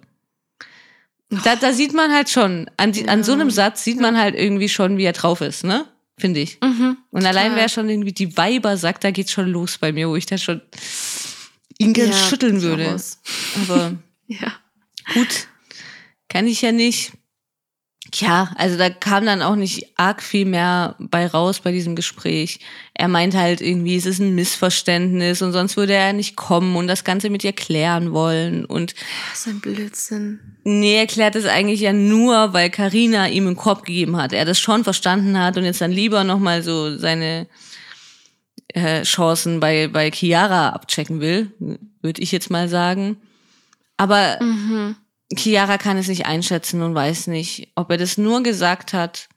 Da, da sieht man halt schon, an, die, an so einem Satz sieht man halt irgendwie schon, wie er drauf ist, ne? Finde ich. Mhm. Und allein wer schon irgendwie die Weiber sagt, da geht's schon los bei mir, wo ich dann schon ihn Ja, schütteln würde. Aber Ja. gut, kann ich ja nicht. Ja, also da kam dann auch nicht arg viel mehr bei raus bei diesem Gespräch. Er meint halt irgendwie, es ist ein Missverständnis und sonst würde er nicht kommen und das Ganze mit ihr klären wollen. Und Was ein Blödsinn. nee, er klärt es eigentlich ja nur, weil Karina ihm einen Korb gegeben hat. Er das schon verstanden hat und jetzt dann lieber nochmal so seine äh, Chancen bei, bei Chiara abchecken will, würde ich jetzt mal sagen. Aber Mhm. Chiara kann es nicht einschätzen und weiß nicht, ob er das nur gesagt hat,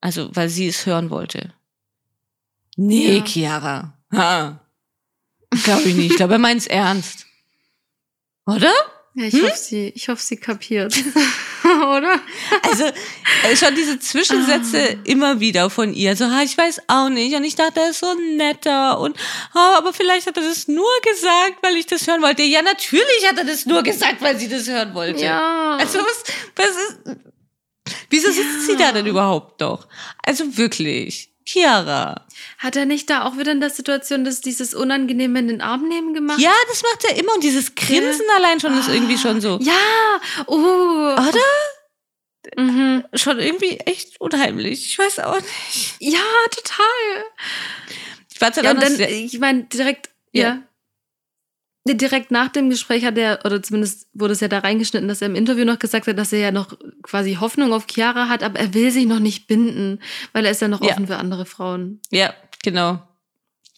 also weil sie es hören wollte. Nee, Ja. Chiara. Ha. Glaube ich nicht. Ich glaube, er meint es ernst. Oder? Ja, ich Hm? hoffe, sie, ich hoffe, sie kapiert. Oder? Also äh, schon diese Zwischensätze immer wieder von ihr. So, ha, ich weiß auch nicht. Und ich dachte, er ist so netter. Und ha, aber vielleicht hat er das nur gesagt, weil ich das hören wollte. Ja, natürlich hat er das nur gesagt, weil sie das hören wollte. Ja. Also was, was ist. Wieso sitzt sie da denn überhaupt noch? Also wirklich. Chiara. Hat er nicht da auch wieder in der Situation, dass dieses Unangenehme in den Arm nehmen gemacht? Ja, das macht er immer. Und dieses Grinsen allein schon ist irgendwie schon so. Ja. Oh. Oder? Mhm. Schon irgendwie echt unheimlich. Ich weiß auch nicht. Ja, total. Ich fand's halt Ja, dann, ich meine, direkt, Ja. ja. Direkt nach dem Gespräch hat er, oder zumindest wurde es ja da reingeschnitten, dass er im Interview noch gesagt hat, dass er ja noch quasi Hoffnung auf Chiara hat, aber er will sich noch nicht binden, weil er ist ja noch Ja. offen für andere Frauen. Ja, genau.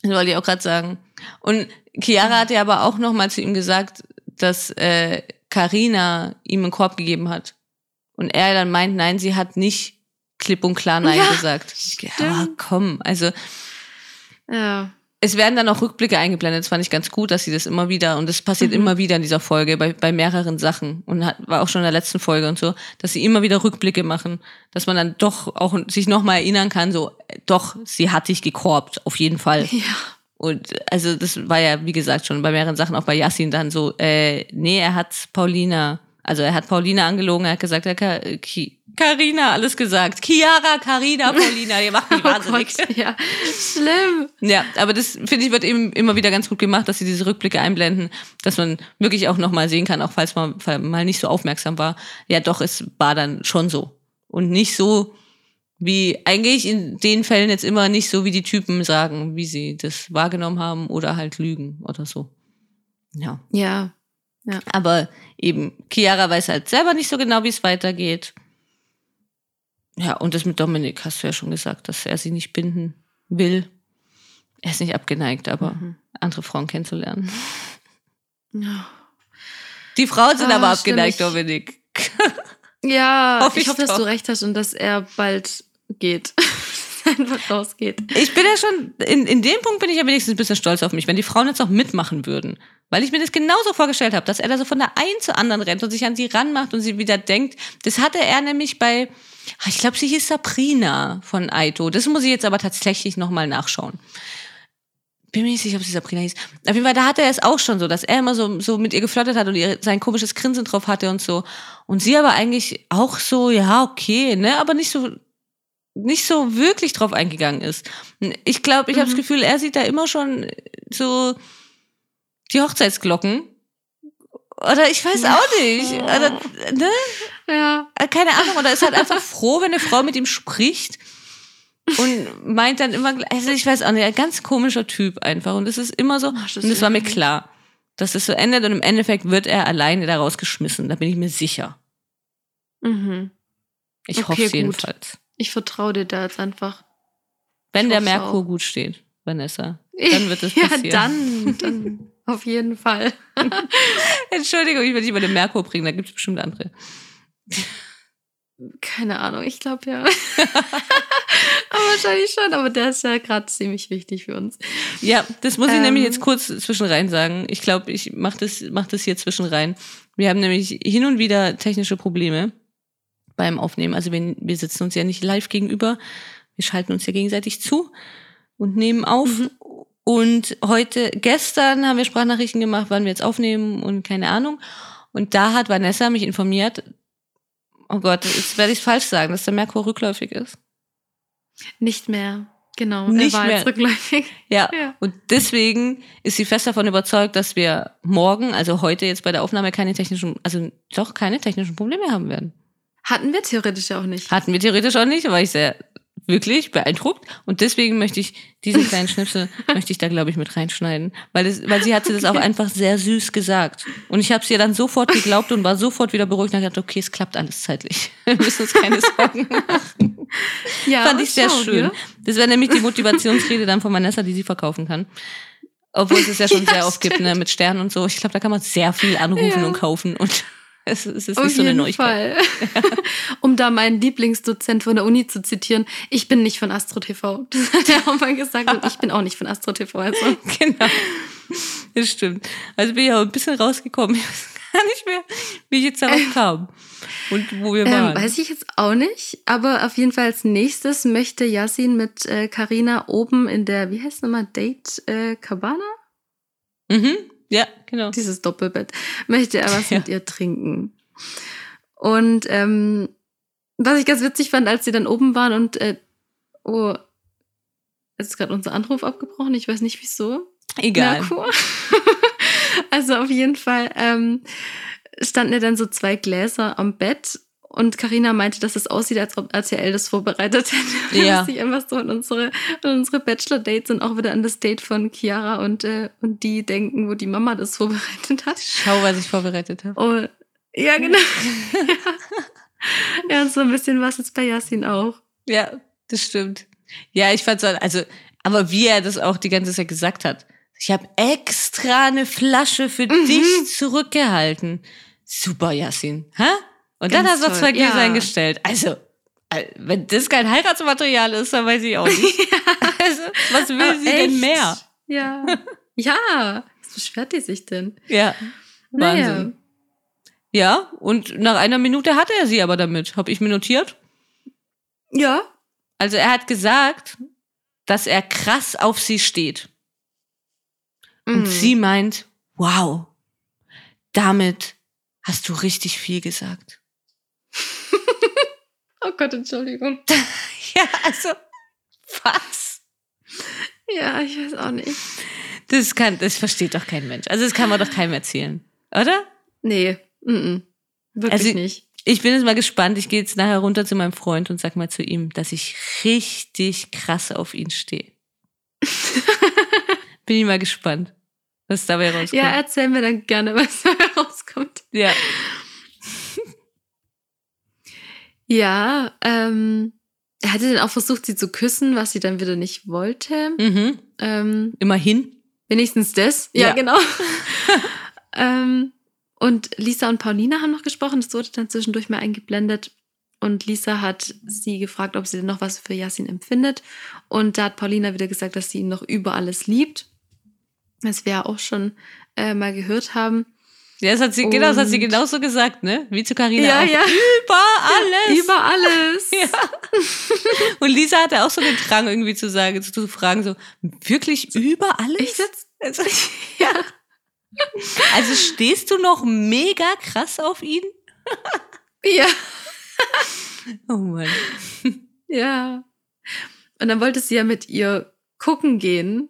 Das wollte ich auch gerade sagen. Und Chiara hat ja aber auch noch mal zu ihm gesagt, dass äh, Carina ihm einen Korb gegeben hat. Und er dann meint, nein, sie hat nicht klipp und klar Nein Ja, gesagt. Ja, stimmt. komm. Also Ja. Es werden dann auch Rückblicke eingeblendet. Das fand ich ganz gut, dass sie das immer wieder, und das passiert Mhm. immer wieder in dieser Folge, bei, bei mehreren Sachen. Und hat, war auch schon in der letzten Folge und so, dass sie immer wieder Rückblicke machen, dass man dann doch auch sich nochmal erinnern kann, so, äh, doch, sie hat dich gekorbt, auf jeden Fall. Ja. Und also das war ja, wie gesagt, schon bei mehreren Sachen, auch bei Yassin dann so, äh, nee, er hat Paulina, also er hat Paulina angelogen, er hat gesagt, er hat Ka- Ki- Carina alles gesagt. Chiara, Carina, Paulina, ihr macht mich wahnsinnig. Oh Gott, ja. Schlimm. Ja, aber das finde ich wird eben immer wieder ganz gut gemacht, dass sie diese Rückblicke einblenden, dass man wirklich auch nochmal sehen kann, auch falls man mal nicht so aufmerksam war. Ja, doch, es war dann schon so. Und nicht so, wie eigentlich in den Fällen jetzt immer nicht so, wie die Typen sagen, wie sie das wahrgenommen haben oder halt lügen oder so. Ja. Ja. Aber eben, Chiara weiß halt selber nicht so genau, wie es weitergeht. Ja, und das mit Dominik hast du ja schon gesagt, dass er sie nicht binden will. Er ist nicht abgeneigt, aber Mhm. andere Frauen kennenzulernen. Ja. Die Frauen sind Ah, aber abgeneigt, stimmt. Dominik. Ja, Hoffe ich, ich hoffe, dass du recht hast und dass er bald geht. Einfach rausgeht. Ich bin ja schon, in, in dem Punkt bin ich ja wenigstens ein bisschen stolz auf mich, wenn die Frauen jetzt auch mitmachen würden. Weil ich mir das genauso vorgestellt habe, dass er da so von der einen zur anderen rennt und sich an sie ranmacht und sie wieder denkt. Das hatte er nämlich bei, ah, ich glaube, sie hieß Sabrina von Aito. Das muss ich jetzt aber tatsächlich nochmal nachschauen. Bin mir nicht sicher, ob sie Sabrina hieß. Auf jeden Fall, da hatte er es auch schon so, dass er immer so, so mit ihr geflirtet hat und ihr sein komisches Grinsen drauf hatte und so. Und sie aber eigentlich auch so, ja, okay, ne, aber nicht so, nicht so wirklich drauf eingegangen ist. Ich glaube, ich habe das Mhm. Gefühl, er sieht da immer schon so die Hochzeitsglocken. Oder ich weiß auch nicht. Oder, ne? Ja. Keine Ahnung. Oder ist halt einfach froh, wenn eine Frau mit ihm spricht und meint dann immer, also ich weiß auch nicht, ein ganz komischer Typ einfach. Und es ist immer so, Ach, das und es war mir klar, dass es so endet und im Endeffekt wird er alleine da rausgeschmissen. Da bin ich mir sicher. Mhm. Ich Okay, hoffe es gut. Ich vertraue dir da jetzt einfach. Wenn Ich der Merkur auch. gut steht, Vanessa, dann wird es Ja, passieren. dann, dann auf jeden Fall. Entschuldigung, ich will nicht über den Merkur bringen, da gibt es bestimmt andere. Keine Ahnung, ich glaube ja. aber wahrscheinlich schon, aber der ist ja gerade ziemlich wichtig für uns. Ja, das muss ich nämlich Ähm. jetzt kurz zwischenrein sagen. Ich glaube, ich mache das, mach das hier zwischenrein. Wir haben nämlich hin und wieder technische Probleme beim Aufnehmen. Also wir, wir sitzen uns ja nicht live gegenüber. Wir schalten uns ja gegenseitig zu und nehmen auf. Mhm. Und heute, gestern haben wir Sprachnachrichten gemacht, wann wir jetzt aufnehmen und keine Ahnung. Und da hat Vanessa mich informiert, oh Gott, jetzt werde ich es falsch sagen, dass der Merkur rückläufig ist. Nicht mehr. Genau, Nicht er war mehr. jetzt rückläufig. Ja. Ja. Und deswegen ist sie fest davon überzeugt, dass wir morgen, also heute jetzt bei der Aufnahme keine technischen, also doch keine technischen Probleme haben werden. Hatten wir theoretisch auch nicht. Hatten wir theoretisch auch nicht, war ich sehr wirklich beeindruckt. Und deswegen möchte ich diesen kleinen Schnipsel, möchte ich da, glaube ich, mit reinschneiden. Weil, es, weil sie hatte das auch einfach sehr süß gesagt. Und ich habe es ihr dann sofort geglaubt und war sofort wieder beruhigt und gedacht, okay, es klappt alles zeitlich. Wir müssen uns keine Sorgen machen. Ja, Fand ich sehr schau schön. dir. Das wäre nämlich die Motivationsrede dann von Vanessa, die sie verkaufen kann. Obwohl es es ja schon Ja, sehr oft gibt, ne, mit Sternen und so. Ich glaube, da kann man sehr viel anrufen Ja. und kaufen und es, es ist Auf nicht so eine jeden Neuigkeit. Fall. um da meinen Lieblingsdozent von der Uni zu zitieren, ich bin nicht von Astro TV. Das hat er auch mal gesagt und ich bin auch nicht von Astro TV. Also. Genau. Das stimmt. Also bin ich auch ein bisschen rausgekommen. Ich weiß gar nicht mehr, wie ich jetzt darauf kam und wo wir Ähm, waren. weiß ich jetzt auch nicht, aber auf jeden Fall als nächstes möchte Yasin mit äh, Carina oben in der, wie heißt es nochmal, Date äh, Cabana? mhm. Ja, genau. Dieses Doppelbett. Möchte er was Ja. mit ihr trinken. Und ähm, was ich ganz witzig fand, als sie dann oben waren und äh, oh, jetzt ist gerade unser Anruf abgebrochen, ich weiß nicht wieso. Egal. Also auf jeden Fall ähm, standen ja dann so zwei Gläser am Bett und Karina meinte, dass es aussieht, als ob RTL das vorbereitet hätte. Ja. Dass ich einfach so an unsere, an unsere Bachelor-Dates und auch wieder an das Date von Chiara und, äh, und die denken, wo die Mama das vorbereitet hat. Schau, was ich vorbereitet habe. Oh, ja, genau. ja. ja, und so ein bisschen was jetzt bei Yasin auch. Ja, das stimmt. Ja, ich fand's auch, also, aber wie er das auch die ganze Zeit gesagt hat. Ich habe extra eine Flasche für Mhm. dich zurückgehalten. Super, Yassin. Hä? Und dann Ganz hat er toll, zwei Gläser ja. eingestellt. Also, äh, wenn das kein Heiratsmaterial ist, dann weiß ich auch nicht. Also, was will Aber sie denn echt? mehr? Ja. ja. Was beschwert die sich denn? Ja. Naja. Wahnsinn. Ja, und nach einer Minute hatte er sie aber damit. Habe ich mir notiert. Ja. Also er hat gesagt, dass er krass auf sie steht. Und Mhm. sie meint, wow, damit hast du richtig viel gesagt. Oh Gott, Entschuldigung. Ja, also, was? Ja, ich weiß auch nicht. Das kann, das versteht doch kein Mensch. Also das kann man doch keinem erzählen, oder? Nee, mm -mm. wirklich Also- nicht. Ich bin jetzt mal gespannt. Ich gehe jetzt nachher runter zu meinem Freund und sag mal zu ihm, dass ich richtig krass auf ihn stehe. bin ich mal gespannt, was dabei rauskommt. Ja, erzähl mir dann gerne, was da rauskommt. ja. Ja, ähm, er hatte dann auch versucht, sie zu küssen, was sie dann wieder nicht wollte. Mhm. Ähm, Immerhin. wenigstens das. Ja, Ja. genau. ähm, und Lisa und Paulina haben noch gesprochen. Das wurde dann zwischendurch mal eingeblendet. Und Lisa hat sie gefragt, ob sie denn noch was für Yasin empfindet. Und da hat Paulina wieder gesagt, dass sie ihn noch über alles liebt. Was wir ja auch schon äh, mal gehört haben. Ja, das hat sie, genau, das hat sie genauso gesagt, ne? Wie zu Carina Ja, auch. ja. Über alles. Über alles. Ja. Und Lisa hatte auch so den Drang irgendwie zu sagen, zu, zu fragen, so, wirklich über alles? Ich jetzt? Also, Ja. also stehst du noch mega krass auf ihn? Ja. Oh Mann. Ja. Und dann wollte sie ja mit ihr gucken gehen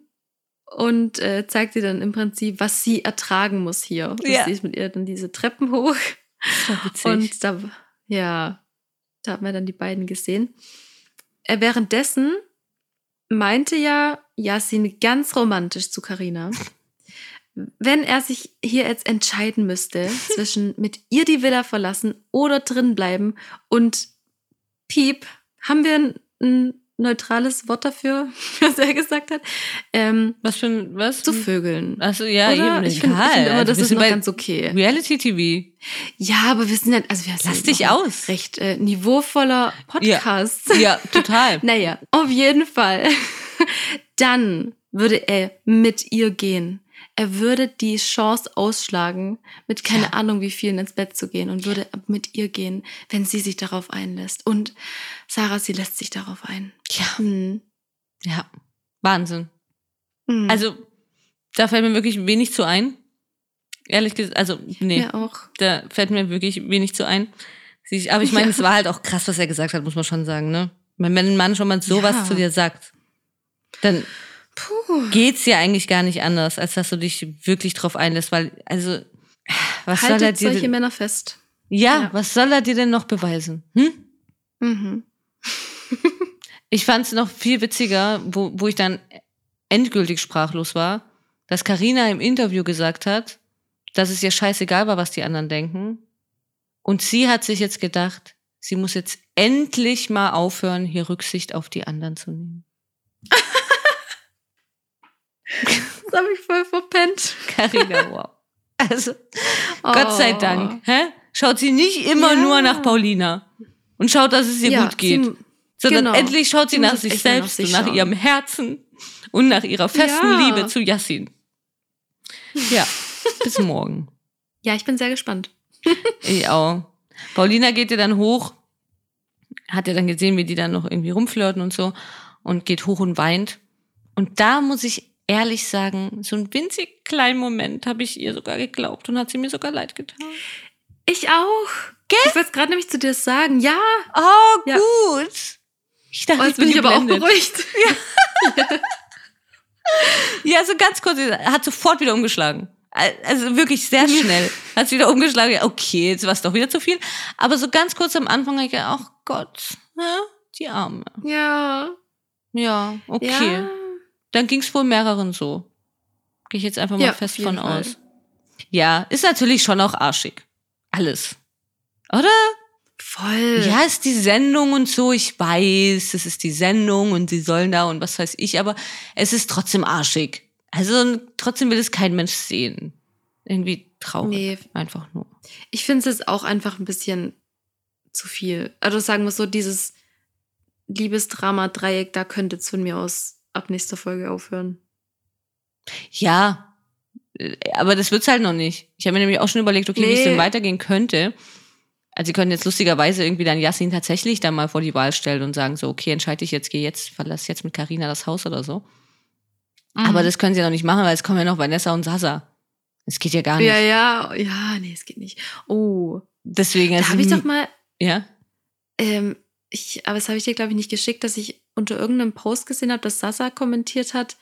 und äh, zeigt ihr dann im Prinzip, was sie ertragen muss hier. Ja. Sie ist mit ihr dann diese Treppen hoch. Und da, ja, da haben wir dann die beiden gesehen. Äh, währenddessen meinte ja Yasin ganz romantisch zu Karina, wenn er sich hier jetzt entscheiden müsste zwischen mit ihr die Villa verlassen oder drin bleiben und Piep, haben wir ein neutrales Wort dafür, was er gesagt hat. Ähm, Was für ein, was? zu vögeln. Achso, ja, Oder? eben. Ich finde find immer, Also, das ist noch ganz okay. Reality TV. Ja, aber wir sind ja, also wir Lass dich aus. recht äh, niveauvoller Podcast. Ja, total. Naja, auf jeden Fall. Dann würde er mit ihr gehen. Er würde die Chance ausschlagen, mit keine Ja. Ahnung wie vielen ins Bett zu gehen und würde mit ihr gehen, wenn sie sich darauf einlässt. Und Sarah, sie lässt sich darauf ein. Ja, Hm. ja. Wahnsinn. Hm. Also, da fällt mir wirklich wenig zu ein. Ehrlich gesagt, also, nee, mir auch. da fällt mir wirklich wenig zu ein. Aber ich meine, Ja. es war halt auch krass, was er gesagt hat, muss man schon sagen, ne? Wenn wenn ein Mann schon mal sowas Ja. zu dir sagt, dann Puh. geht's ja eigentlich gar nicht anders, als dass du dich wirklich drauf einlässt, weil, also, was soll er Haltet dir solche denn, Männer fest. ja, ja. was soll er dir denn noch beweisen? Hm? Mhm. Ich fand es noch viel witziger, wo, wo ich dann endgültig sprachlos war, dass Karina im Interview gesagt hat, dass es ihr scheißegal war, was die anderen denken. Und sie hat sich jetzt gedacht, sie muss jetzt endlich mal aufhören, hier Rücksicht auf die anderen zu nehmen. Das habe ich voll verpennt. Karina, wow. Also, Gott sei Oh. Dank. Hä? Schaut sie nicht immer Ja. nur nach Paulina und schaut, dass es ihr Ja, gut geht. sie- sondern genau. endlich schaut sie Sie nach sich mal nach selbst sich und nach schauen. ihrem Herzen und nach ihrer festen Ja. Liebe zu Yassin. Ja, bis morgen. Ja, ich bin sehr gespannt. Ich auch. Paulina geht ja dann hoch, hat ja dann gesehen, wie die dann noch irgendwie rumflirten und so und geht hoch und weint. Und da muss ich ehrlich sagen, so einen winzig kleinen Moment habe ich ihr sogar geglaubt und hat sie mir sogar leid getan. Ich auch. Ich wollte gerade nämlich zu dir sagen. Ja, Oh, Ja. gut. Ich dachte, oh, ich jetzt bin bin ich aber auch beruhigt. Ja, so ganz kurz, hat sofort wieder umgeschlagen. Also wirklich sehr schnell. Hat sie wieder umgeschlagen. Ja, Okay, jetzt war es doch wieder zu viel. Aber so ganz kurz am Anfang habe ich gedacht, ach Gott, ja, die Arme. Ja. Ja, okay. Ja. Dann ging es wohl mehreren so. Gehe ich jetzt einfach mal Ja, fest von Fall. aus. Ja, ist natürlich schon auch arschig. Alles. Oder? Voll. Ja, ist die Sendung und so, ich weiß, es ist die Sendung und sie sollen da und was weiß ich, aber es ist trotzdem arschig. Also trotzdem will es kein Mensch sehen. Irgendwie traurig. Nee. Einfach nur. Ich finde es jetzt auch einfach ein bisschen zu viel. Also sagen wir so, dieses Liebesdrama-Dreieck, da könnte es von mir aus ab nächster Folge aufhören. Ja, äh, aber das wird's halt noch nicht. Ich habe mir nämlich auch schon überlegt, okay, wie es Nee. denn weitergehen könnte. Also sie können jetzt lustigerweise irgendwie dann Yassin tatsächlich dann mal vor die Wahl stellen und sagen so, okay, entscheide ich jetzt, geh jetzt, verlass jetzt mit Karina das Haus oder so. Mhm. Aber das können sie ja noch nicht machen, weil es kommen ja noch Vanessa und Sasa. Es geht ja gar nicht. Ja, ja, ja, nee, es geht nicht. Oh, Deswegen, da also, habe ich doch mal, ja. ähm, ich, aber das habe ich dir, glaube ich, nicht geschickt, dass ich unter irgendeinem Post gesehen habe, dass Sasa kommentiert hat.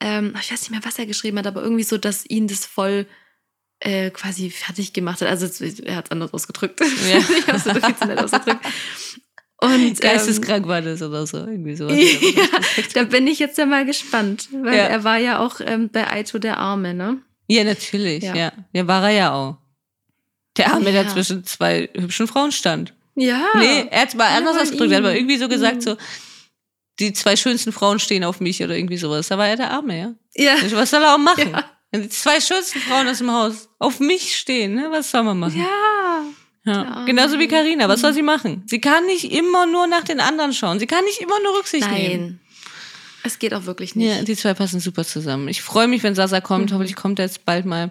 Ähm, ich weiß nicht mehr, was er geschrieben hat, aber irgendwie so, dass ihn das voll äh, quasi fertig gemacht hat. Also es- er hat es anders ausgedrückt. Ja. ich habe es zu nett ausgedrückt. Und ähm, Geisteskrank war das oder so, irgendwie sowas. ja, da bin ich jetzt ja mal gespannt, weil Ja. er war ja auch ähm, bei Aito der Arme, ne? Ja, natürlich, ja. Ja. ja. war er ja auch. Der Arme, der Ja. zwischen zwei hübschen Frauen stand. Ja. Nee, er hat mal Ja, anders ausgedrückt. Er hat mal ihm. irgendwie so gesagt, so, die zwei schönsten Frauen stehen auf mich oder irgendwie sowas. Da war er der Arme, ja. ja. Was soll er auch machen? Ja. Wenn die zwei schönsten Frauen aus dem Haus auf mich stehen, ne? was soll man machen? Ja. Ja. Arme. Genauso wie Karina. Was soll sie machen? Sie kann nicht immer nur nach den anderen schauen. Sie kann nicht immer nur Rücksicht nehmen. Nein. Es geht auch wirklich nicht. Ja, die zwei passen super zusammen. Ich freue mich, wenn Sasa kommt. Mhm. Hoffentlich kommt er jetzt bald mal.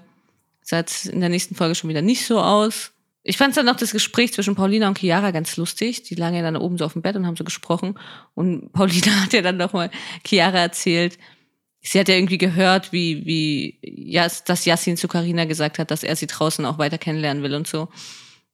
Sah jetzt in der nächsten Folge schon wieder nicht so aus. Ich fand dann noch das Gespräch zwischen Paulina und Chiara ganz lustig. Die lagen ja dann oben so auf dem Bett und haben so gesprochen. Und Paulina hat ja dann nochmal Chiara erzählt. Sie hat ja irgendwie gehört, wie, wie, dass Yassin zu Karina gesagt hat, dass er sie draußen auch weiter kennenlernen will und so.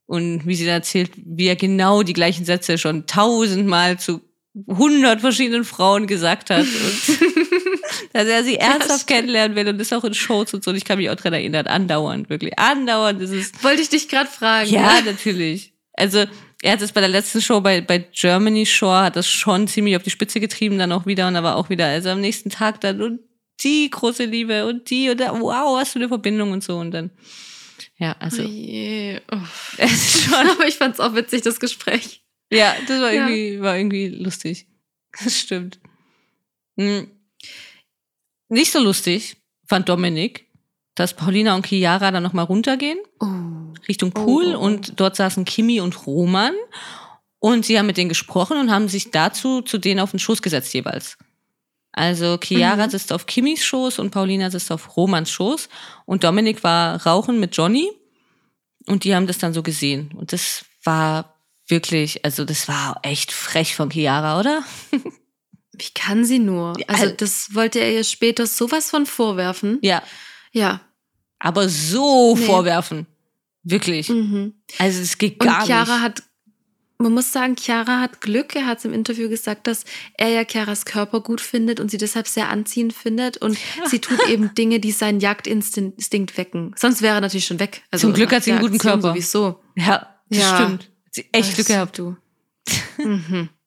Und wie sie dann erzählt, wie er genau die gleichen Sätze schon tausendmal zu hundert verschiedenen Frauen gesagt hat. Und dass er sie ernsthaft stimmt. kennenlernen will und ist auch in Shows und so. Und ich kann mich auch dran erinnern, andauernd, wirklich. Andauernd ist es. Wollte ich dich gerade fragen. Ja, natürlich. Also, er hat es bei der letzten Show bei, bei Germany Shore, hat das schon ziemlich auf die Spitze getrieben, dann auch wieder und aber auch wieder, also am nächsten Tag dann und die große Liebe und die und da, wow, was für eine Verbindung und so und dann, ja, also, Oh je. Oh. es ist schon, Aber ich fand's auch witzig, das Gespräch. Ja, das war Ja. irgendwie, war irgendwie lustig. Das stimmt. Hm. Nicht so lustig, fand Dominik, dass Paulina und Chiara dann nochmal runtergehen, Oh. Richtung Oh, Pool, oh, oh. und dort saßen Kimi und Roman. Und sie haben mit denen gesprochen und haben sich dazu zu denen auf den Schoß gesetzt jeweils. Also Chiara Mhm. sitzt auf Kimis Schoß und Paulina sitzt auf Romans Schoß. Und Dominik war rauchen mit Johnny. Und die haben das dann so gesehen. Und das war wirklich, also das war echt frech von Chiara, oder? Wie kann sie nur? Also, also- das wollte er ihr später sowas von vorwerfen. Ja. Ja. Aber so Nee. vorwerfen. Wirklich. Mhm. Also es geht Und gar Chiara nicht. hat, man muss sagen, Chiara hat Glück. Er hat es im Interview gesagt, dass er ja Chiaras Körper gut findet und sie deshalb sehr anziehend findet. Und sie tut eben Dinge, die seinen Jagdinstinkt wecken. Sonst wäre er natürlich schon weg. Also Zum Glück hat sie einen guten Körper. Sowieso. Ja, das Ja. stimmt. Sie echt Glück Das- gehabt. Du. mhm.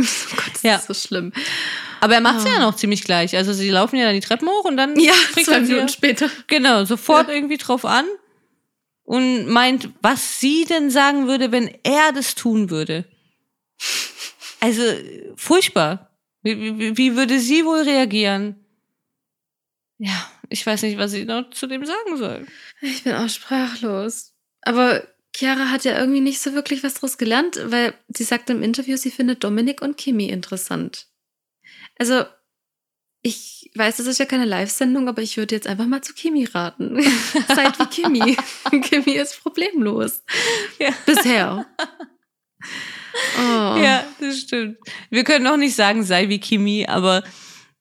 Oh Gott, das Ja. ist so schlimm. Aber er macht's Ah. ja noch ziemlich gleich. Also sie laufen ja dann die Treppen hoch und dann Ja, springt zwei er Minuten später. genau sofort irgendwie drauf an und meint, was sie denn sagen würde, wenn er das tun würde. Also furchtbar. Wie, wie, wie würde sie wohl reagieren? Ja, ich weiß nicht, was ich noch zu dem sagen soll. Ich bin auch sprachlos. Aber Chiara hat ja irgendwie nicht so wirklich was daraus gelernt, weil sie sagt im Interview, sie findet Dominik und Kimi interessant. Also, ich weiß, das ist ja keine Live-Sendung, aber ich würde jetzt einfach mal zu Kimi raten. Seid wie Kimi. Kimi ist problemlos. Ja. Bisher. Oh, Ja, das stimmt. Wir können auch nicht sagen, sei wie Kimi, aber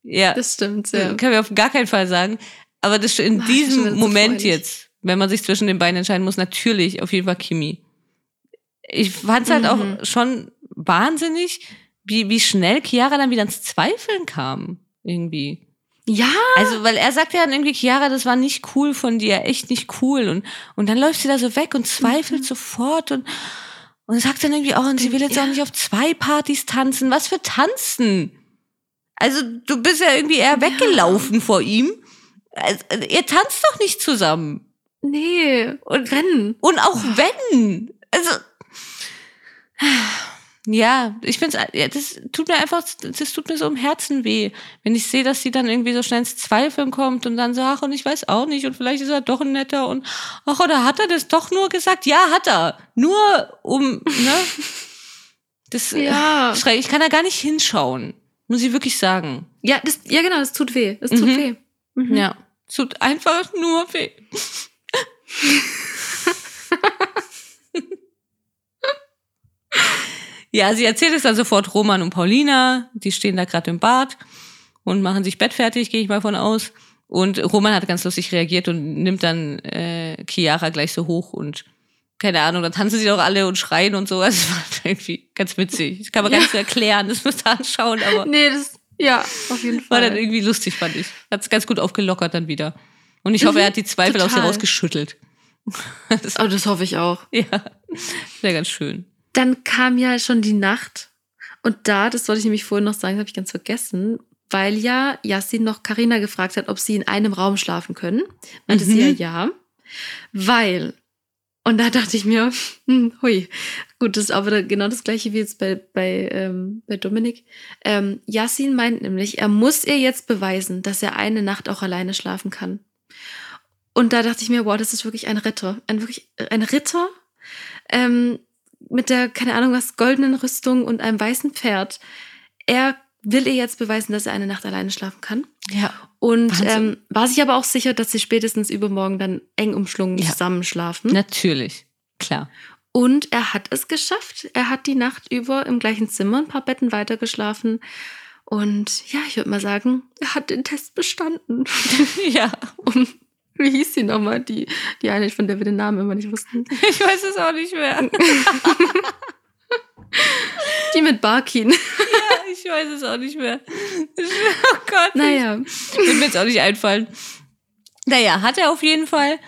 ja, Das stimmt, ja. können wir auf gar keinen Fall sagen. Aber das in Ach, diesem Moment jetzt, wenn man sich zwischen den beiden entscheiden muss, natürlich auf jeden Fall Kimi. Ich fand es halt Mhm. auch schon wahnsinnig, wie, wie schnell Chiara dann wieder ins Zweifeln kam. Irgendwie. Ja, Also, weil er sagt ja dann irgendwie, Chiara, das war nicht cool von dir, echt nicht cool. Und, und dann läuft sie da so weg und zweifelt Mhm. sofort und, und sagt dann irgendwie auch, und sie will jetzt Ja. auch nicht auf zwei Partys tanzen. Was für tanzen? Also, du bist ja irgendwie eher weggelaufen vor ihm. Also, ihr tanzt doch nicht zusammen. Nee. Und, Rennen. und auch wenn. Also. Ja, ich finde ja, das tut mir einfach, das tut mir so im Herzen weh, wenn ich sehe, dass sie dann irgendwie so schnell ins Zweifeln kommt und dann so, ach, und ich weiß auch nicht, und vielleicht ist er doch ein netter und ach, oder hat er das doch nur gesagt? Ja, hat er. Nur um, ne? Das, Ja. äh, ich kann da gar nicht hinschauen, muss ich wirklich sagen. Ja, das, ja, genau, das tut weh. Das tut Mhm. weh. Mhm. Ja, es tut einfach nur weh. ja, sie erzählt es dann sofort Roman und Paulina. Die stehen da gerade im Bad und machen sich bettfertig, gehe ich mal von aus. Und Roman hat ganz lustig reagiert und nimmt dann äh, Chiara gleich so hoch und keine Ahnung, dann tanzen sie doch alle und schreien und so. Also, Das war irgendwie ganz witzig. Das kann man gar Ja. nicht so erklären, das müsst ihr anschauen, aber Nee, das, ja, auf jeden war Fall. dann irgendwie lustig, fand ich. Hat es ganz gut aufgelockert dann wieder. Und ich hoffe, er hat die Zweifel aus ihr total. rausgeschüttelt. das, oh, das hoffe ich auch. ja, wäre ganz schön. Dann kam ja schon die Nacht. Und da, das wollte ich nämlich vorhin noch sagen, habe ich ganz vergessen, weil ja Yassin noch Karina gefragt hat, ob sie in einem Raum schlafen können. Meinte sie ja Mhm. ja. Weil, und da dachte ich mir, hm, hui, gut, das ist aber genau das gleiche wie jetzt bei, bei, ähm, bei Dominik. Ähm, Yassin meint nämlich, er muss ihr jetzt beweisen, dass er eine Nacht auch alleine schlafen kann. Und da dachte ich mir, wow, das ist wirklich ein Ritter. Ein wirklich ein Ritter ähm, mit der, keine Ahnung was, goldenen Rüstung und einem weißen Pferd. Er will ihr jetzt beweisen, dass er eine Nacht alleine schlafen kann. Ja. Und Wahnsinn. ähm, war sich aber auch sicher, dass sie spätestens übermorgen dann eng umschlungen Ja. zusammenschlafen. Natürlich. Klar. Und er hat es geschafft. Er hat die Nacht über im gleichen Zimmer ein paar Betten weiter geschlafen. Und ja, ich würde mal sagen, er hat den Test bestanden. ja. Und wie hieß sie nochmal? Die, die eine, von der wir den Namen immer nicht wussten. Ich weiß es auch nicht mehr. Die mit Barkin. ich weiß es auch nicht mehr. Oh Gott. Naja. Wird mir jetzt auch nicht einfallen. Naja, hat er auf jeden Fall.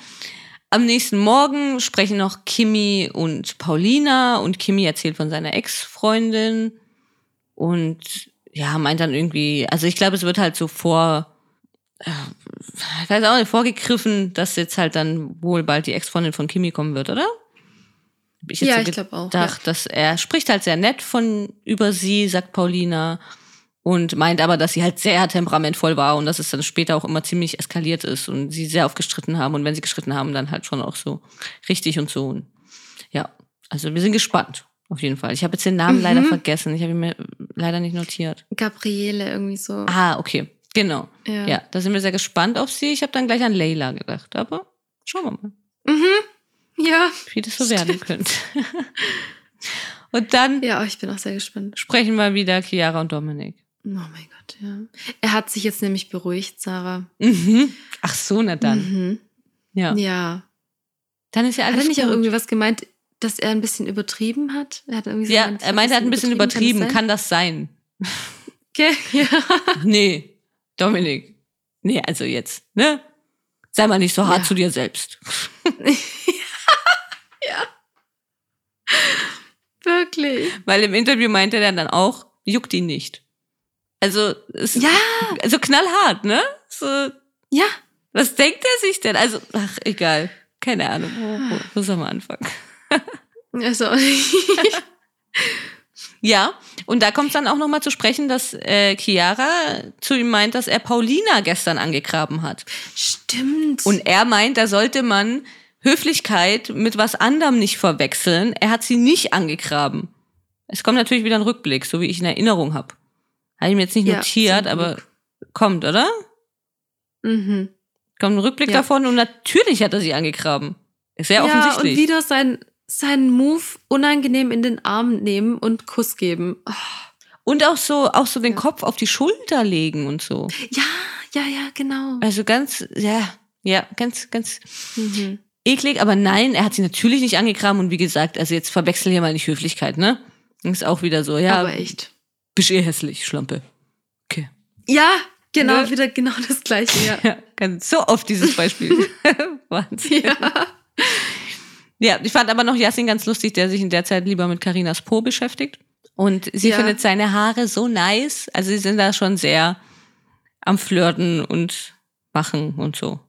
Am nächsten Morgen sprechen noch Kimi und Paulina und Kimi erzählt von seiner Ex-Freundin und ja, meint dann irgendwie, also ich glaube, es wird halt so vor, ich weiß auch nicht, vorgegriffen, dass jetzt halt dann wohl bald die Ex-Freundin von Kimi kommen wird, oder? ich jetzt Ja, so ich glaub auch, gedacht, dass er spricht halt sehr nett von über sie, sagt Paulina, und meint aber, dass sie halt sehr temperamentvoll war und dass es dann später auch immer ziemlich eskaliert ist und sie sehr oft gestritten haben und wenn sie gestritten haben, dann halt schon auch so richtig und so. Und ja, also wir sind gespannt. Auf jeden Fall. Ich habe jetzt den Namen Mhm. leider vergessen. Ich habe ihn mir leider nicht notiert. Gabriele irgendwie so. Ah, okay. Genau. Ja. Ja, da sind wir sehr gespannt auf sie. Ich habe dann gleich an Leila gedacht, aber schauen wir mal, Mhm. Ja. wie das so werden könnte. und dann Ja, ich bin auch sehr gespannt. sprechen wir wieder Chiara und Dominik. Oh mein Gott, ja. Er hat sich jetzt nämlich beruhigt, Sarah. Mhm. Ach so, na dann. Mhm. Ja. Ja. Dann ist ja Hat alles er nicht gut. auch irgendwie was gemeint, dass er ein bisschen übertrieben hat? Er hat irgendwie so ja, gemeint, er meinte, er hat ein bisschen übertrieben. Kann Kann das sein? das sein? Okay, ja. Nee, Dominik. Nee, also jetzt, ne? Sei mal nicht so hart Ja. zu dir selbst. Wirklich. Weil im Interview meinte er dann auch, juckt ihn nicht. Also, es, Ja, also knallhart, ne? So, ja. was denkt er sich denn? Also, ach, egal. Keine Ahnung. Wo, wo, wo soll man anfangen? Also, Ja, und da kommt es dann auch nochmal zu sprechen, dass äh, Chiara zu ihm meint, dass er Paulina gestern angegraben hat. stimmt. Und er meint, da sollte man Höflichkeit mit was anderem nicht verwechseln. Er hat sie nicht angegraben. Es kommt natürlich wieder ein Rückblick, so wie ich in Erinnerung habe. Habe ich mir jetzt nicht Ja, notiert, aber kommt, oder? mhm. Kommt ein Rückblick Ja. davon und natürlich hat er sie angegraben. Ist sehr Ja, und offensichtlich. wieder sein, sein Move unangenehm in den Arm nehmen und Kuss geben. Oh, Und auch so, auch so den Ja. Kopf auf die Schulter legen und so. ja, ja, ja, genau. Also ganz, ja, ja, ganz, ganz Mhm. eklig, aber nein, er hat sie natürlich nicht angegraben und wie gesagt, also jetzt verwechsel hier mal nicht Höflichkeit, ne? Ist auch wieder so, ja, Aber echt. bist eh hässlich, Schlampe. Okay. Ja, genau, Ne? wieder genau das Gleiche, ja. Ja, ganz so oft dieses Beispiel. Wahnsinn. ja. Ja, ich fand aber noch Yassin ganz lustig, der sich in der Zeit lieber mit Karinas Po beschäftigt. Und sie Ja. findet seine Haare so nice. Also sie sind da schon sehr am Flirten und machen und so.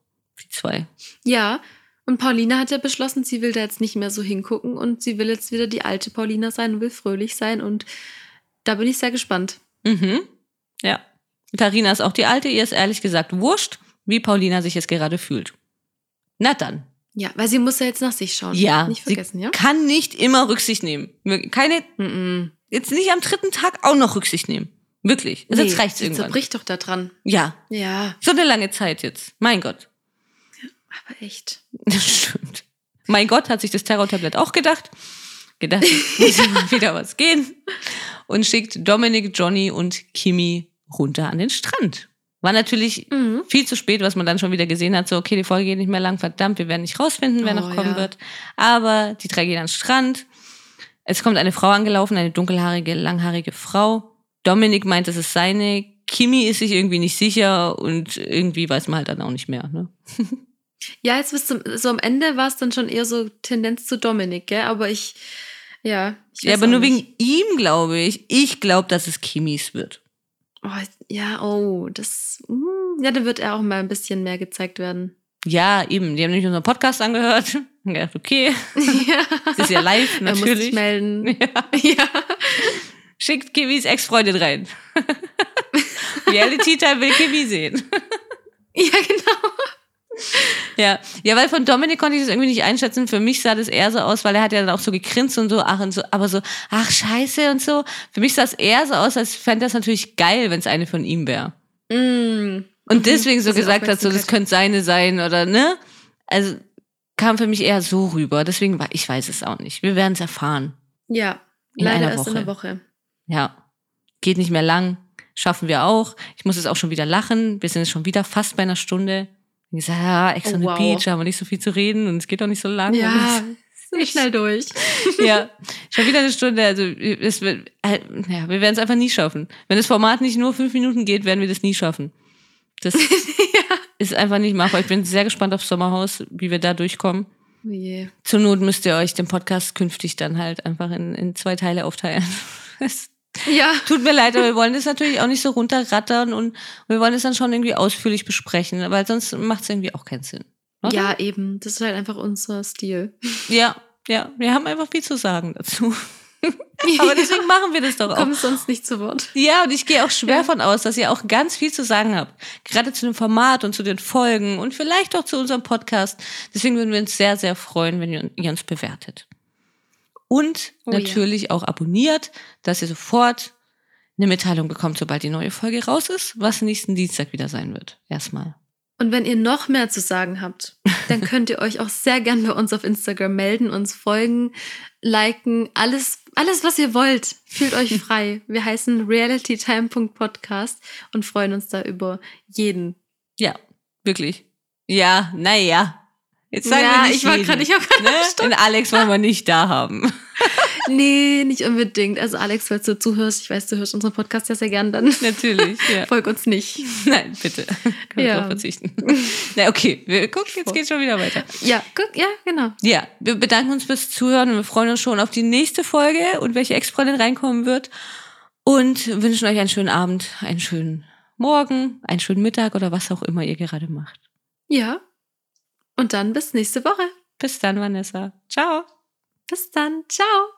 Die zwei. Ja, und Paulina hat ja beschlossen, sie will da jetzt nicht mehr so hingucken und sie will jetzt wieder die alte Paulina sein und will fröhlich sein und da bin ich sehr gespannt. Mhm. Ja. Karina ist auch die alte, ihr ist ehrlich gesagt wurscht, wie Paulina sich jetzt gerade fühlt. Na dann. Ja, weil sie muss ja jetzt nach sich schauen. Ja. Nicht vergessen, sie ja? kann nicht immer Rücksicht nehmen. Keine, Mm jetzt nicht am dritten Tag auch noch Rücksicht nehmen. Wirklich. Also jetzt reicht's sie irgendwann. zerbricht doch da dran. Ja. Ja, So eine lange Zeit jetzt. Mein Gott. aber echt. Das stimmt. Mein Gott hat sich das Terrortablett auch gedacht. Gedacht, muss ja mal wieder was gehen. Und schickt Dominik, Johnny und Kimi runter an den Strand. War natürlich Mhm. viel zu spät, was man dann schon wieder gesehen hat. So, okay, die Folge geht nicht mehr lang. Verdammt, wir werden nicht rausfinden, wer Oh, noch kommen ja. wird. Aber die drei gehen an den Strand. Es kommt eine Frau angelaufen, eine dunkelhaarige, langhaarige Frau. Dominik meint, das ist seine. Kimi ist sich irgendwie nicht sicher und irgendwie weiß man halt dann auch nicht mehr. Ne? Ja, jetzt bis zum, so am Ende war es dann schon eher so Tendenz zu Dominik, gell? Aber ich, ja. Ich Ja, aber nur nicht. wegen ihm, glaube ich. Ich glaube, dass es Kimis wird. Oh, ja, oh, das. mm, Ja, da wird er auch mal ein bisschen mehr gezeigt werden. Ja, eben. Die haben nämlich unseren Podcast angehört. Und gedacht, okay, ja. das ist ja live, Er muss sich natürlich. melden. Ja. Ja. Schickt Kimis Ex-Freundin rein. Reality-Time will Kimi sehen. Ja, genau. Ja. ja, weil von Dominik konnte ich das irgendwie nicht einschätzen. Für mich sah das eher so aus, weil er hat ja dann auch so gegrinst und so, ach und so, aber so, ach scheiße und so. Für mich sah es eher so aus, als fände das natürlich geil, wenn es eine von ihm wäre. Mm. Und Mhm. deswegen so Bisschen gesagt hat, so, das könnte seine sein oder ne? Also kam für mich eher so rüber. Deswegen war, ich weiß es auch nicht. Wir werden es erfahren. Ja, In leider erst in der Woche. Ja. Geht nicht mehr lang. Schaffen wir auch. Ich muss jetzt auch schon wieder lachen. Wir sind jetzt schon wieder fast bei einer Stunde. Ich sage, ja, Ex Oh, wow. Beach, da haben wir nicht so viel zu reden und es geht auch nicht so lang. Ja, Und sind schnell durch. ja. Schon wieder eine Stunde. Also es wird, äh, ja, wir werden es einfach nie schaffen. Wenn das Format nicht nur fünf Minuten geht, werden wir das nie schaffen. Das ist einfach nicht machbar. Ich bin sehr gespannt aufs Sommerhaus, wie wir da durchkommen. Oh je. Zur Not müsst ihr euch den Podcast künftig dann halt einfach in, in zwei Teile aufteilen. Ja. tut mir leid, aber wir wollen das natürlich auch nicht so runterrattern und wir wollen es dann schon irgendwie ausführlich besprechen, weil sonst macht es irgendwie auch keinen Sinn. Oder? Ja, eben. Das ist halt einfach unser Stil. Ja, Ja, wir haben einfach viel zu sagen dazu. Aber deswegen machen wir das doch auch. Kommen sonst nicht zu Wort. Ja, und ich gehe auch schwer Ja. von aus, dass ihr auch ganz viel zu sagen habt. Gerade zu dem Format und zu den Folgen und vielleicht auch zu unserem Podcast. Deswegen würden wir uns sehr, sehr freuen, wenn ihr uns bewertet. Und Oh ja. natürlich auch abonniert, dass ihr sofort eine Mitteilung bekommt, sobald die neue Folge raus ist, was nächsten Dienstag wieder sein wird. Erstmal. Und wenn ihr noch mehr zu sagen habt, dann könnt ihr euch auch sehr gern bei uns auf Instagram melden, uns folgen, liken, alles, alles, was ihr wollt. Fühlt euch frei. Wir heißen realitytime.podcast und freuen uns da über jeden. Ja, wirklich. Ja, naja. Jetzt sagen Ja, wir nicht ich war grad- ich hab grad ne? Den Alex wollen wir nicht da haben. Nee, nicht unbedingt. Also Alex, falls du zuhörst, ich weiß, du hörst unseren Podcast ja sehr gern, dann Natürlich, ja. folg uns nicht. Nein, bitte. Können wir Ja. drauf verzichten. Na, okay, wir gucken, jetzt geht's schon wieder weiter. Ja, guck, ja, genau. Ja, wir bedanken uns fürs Zuhören und wir freuen uns schon auf die nächste Folge und welche Ex-Freundin reinkommen wird. Und wünschen euch einen schönen Abend, einen schönen Morgen, einen schönen Mittag oder was auch immer ihr gerade macht. Ja. Und dann bis nächste Woche. Bis dann, Vanessa. Ciao. Bis dann. Ciao.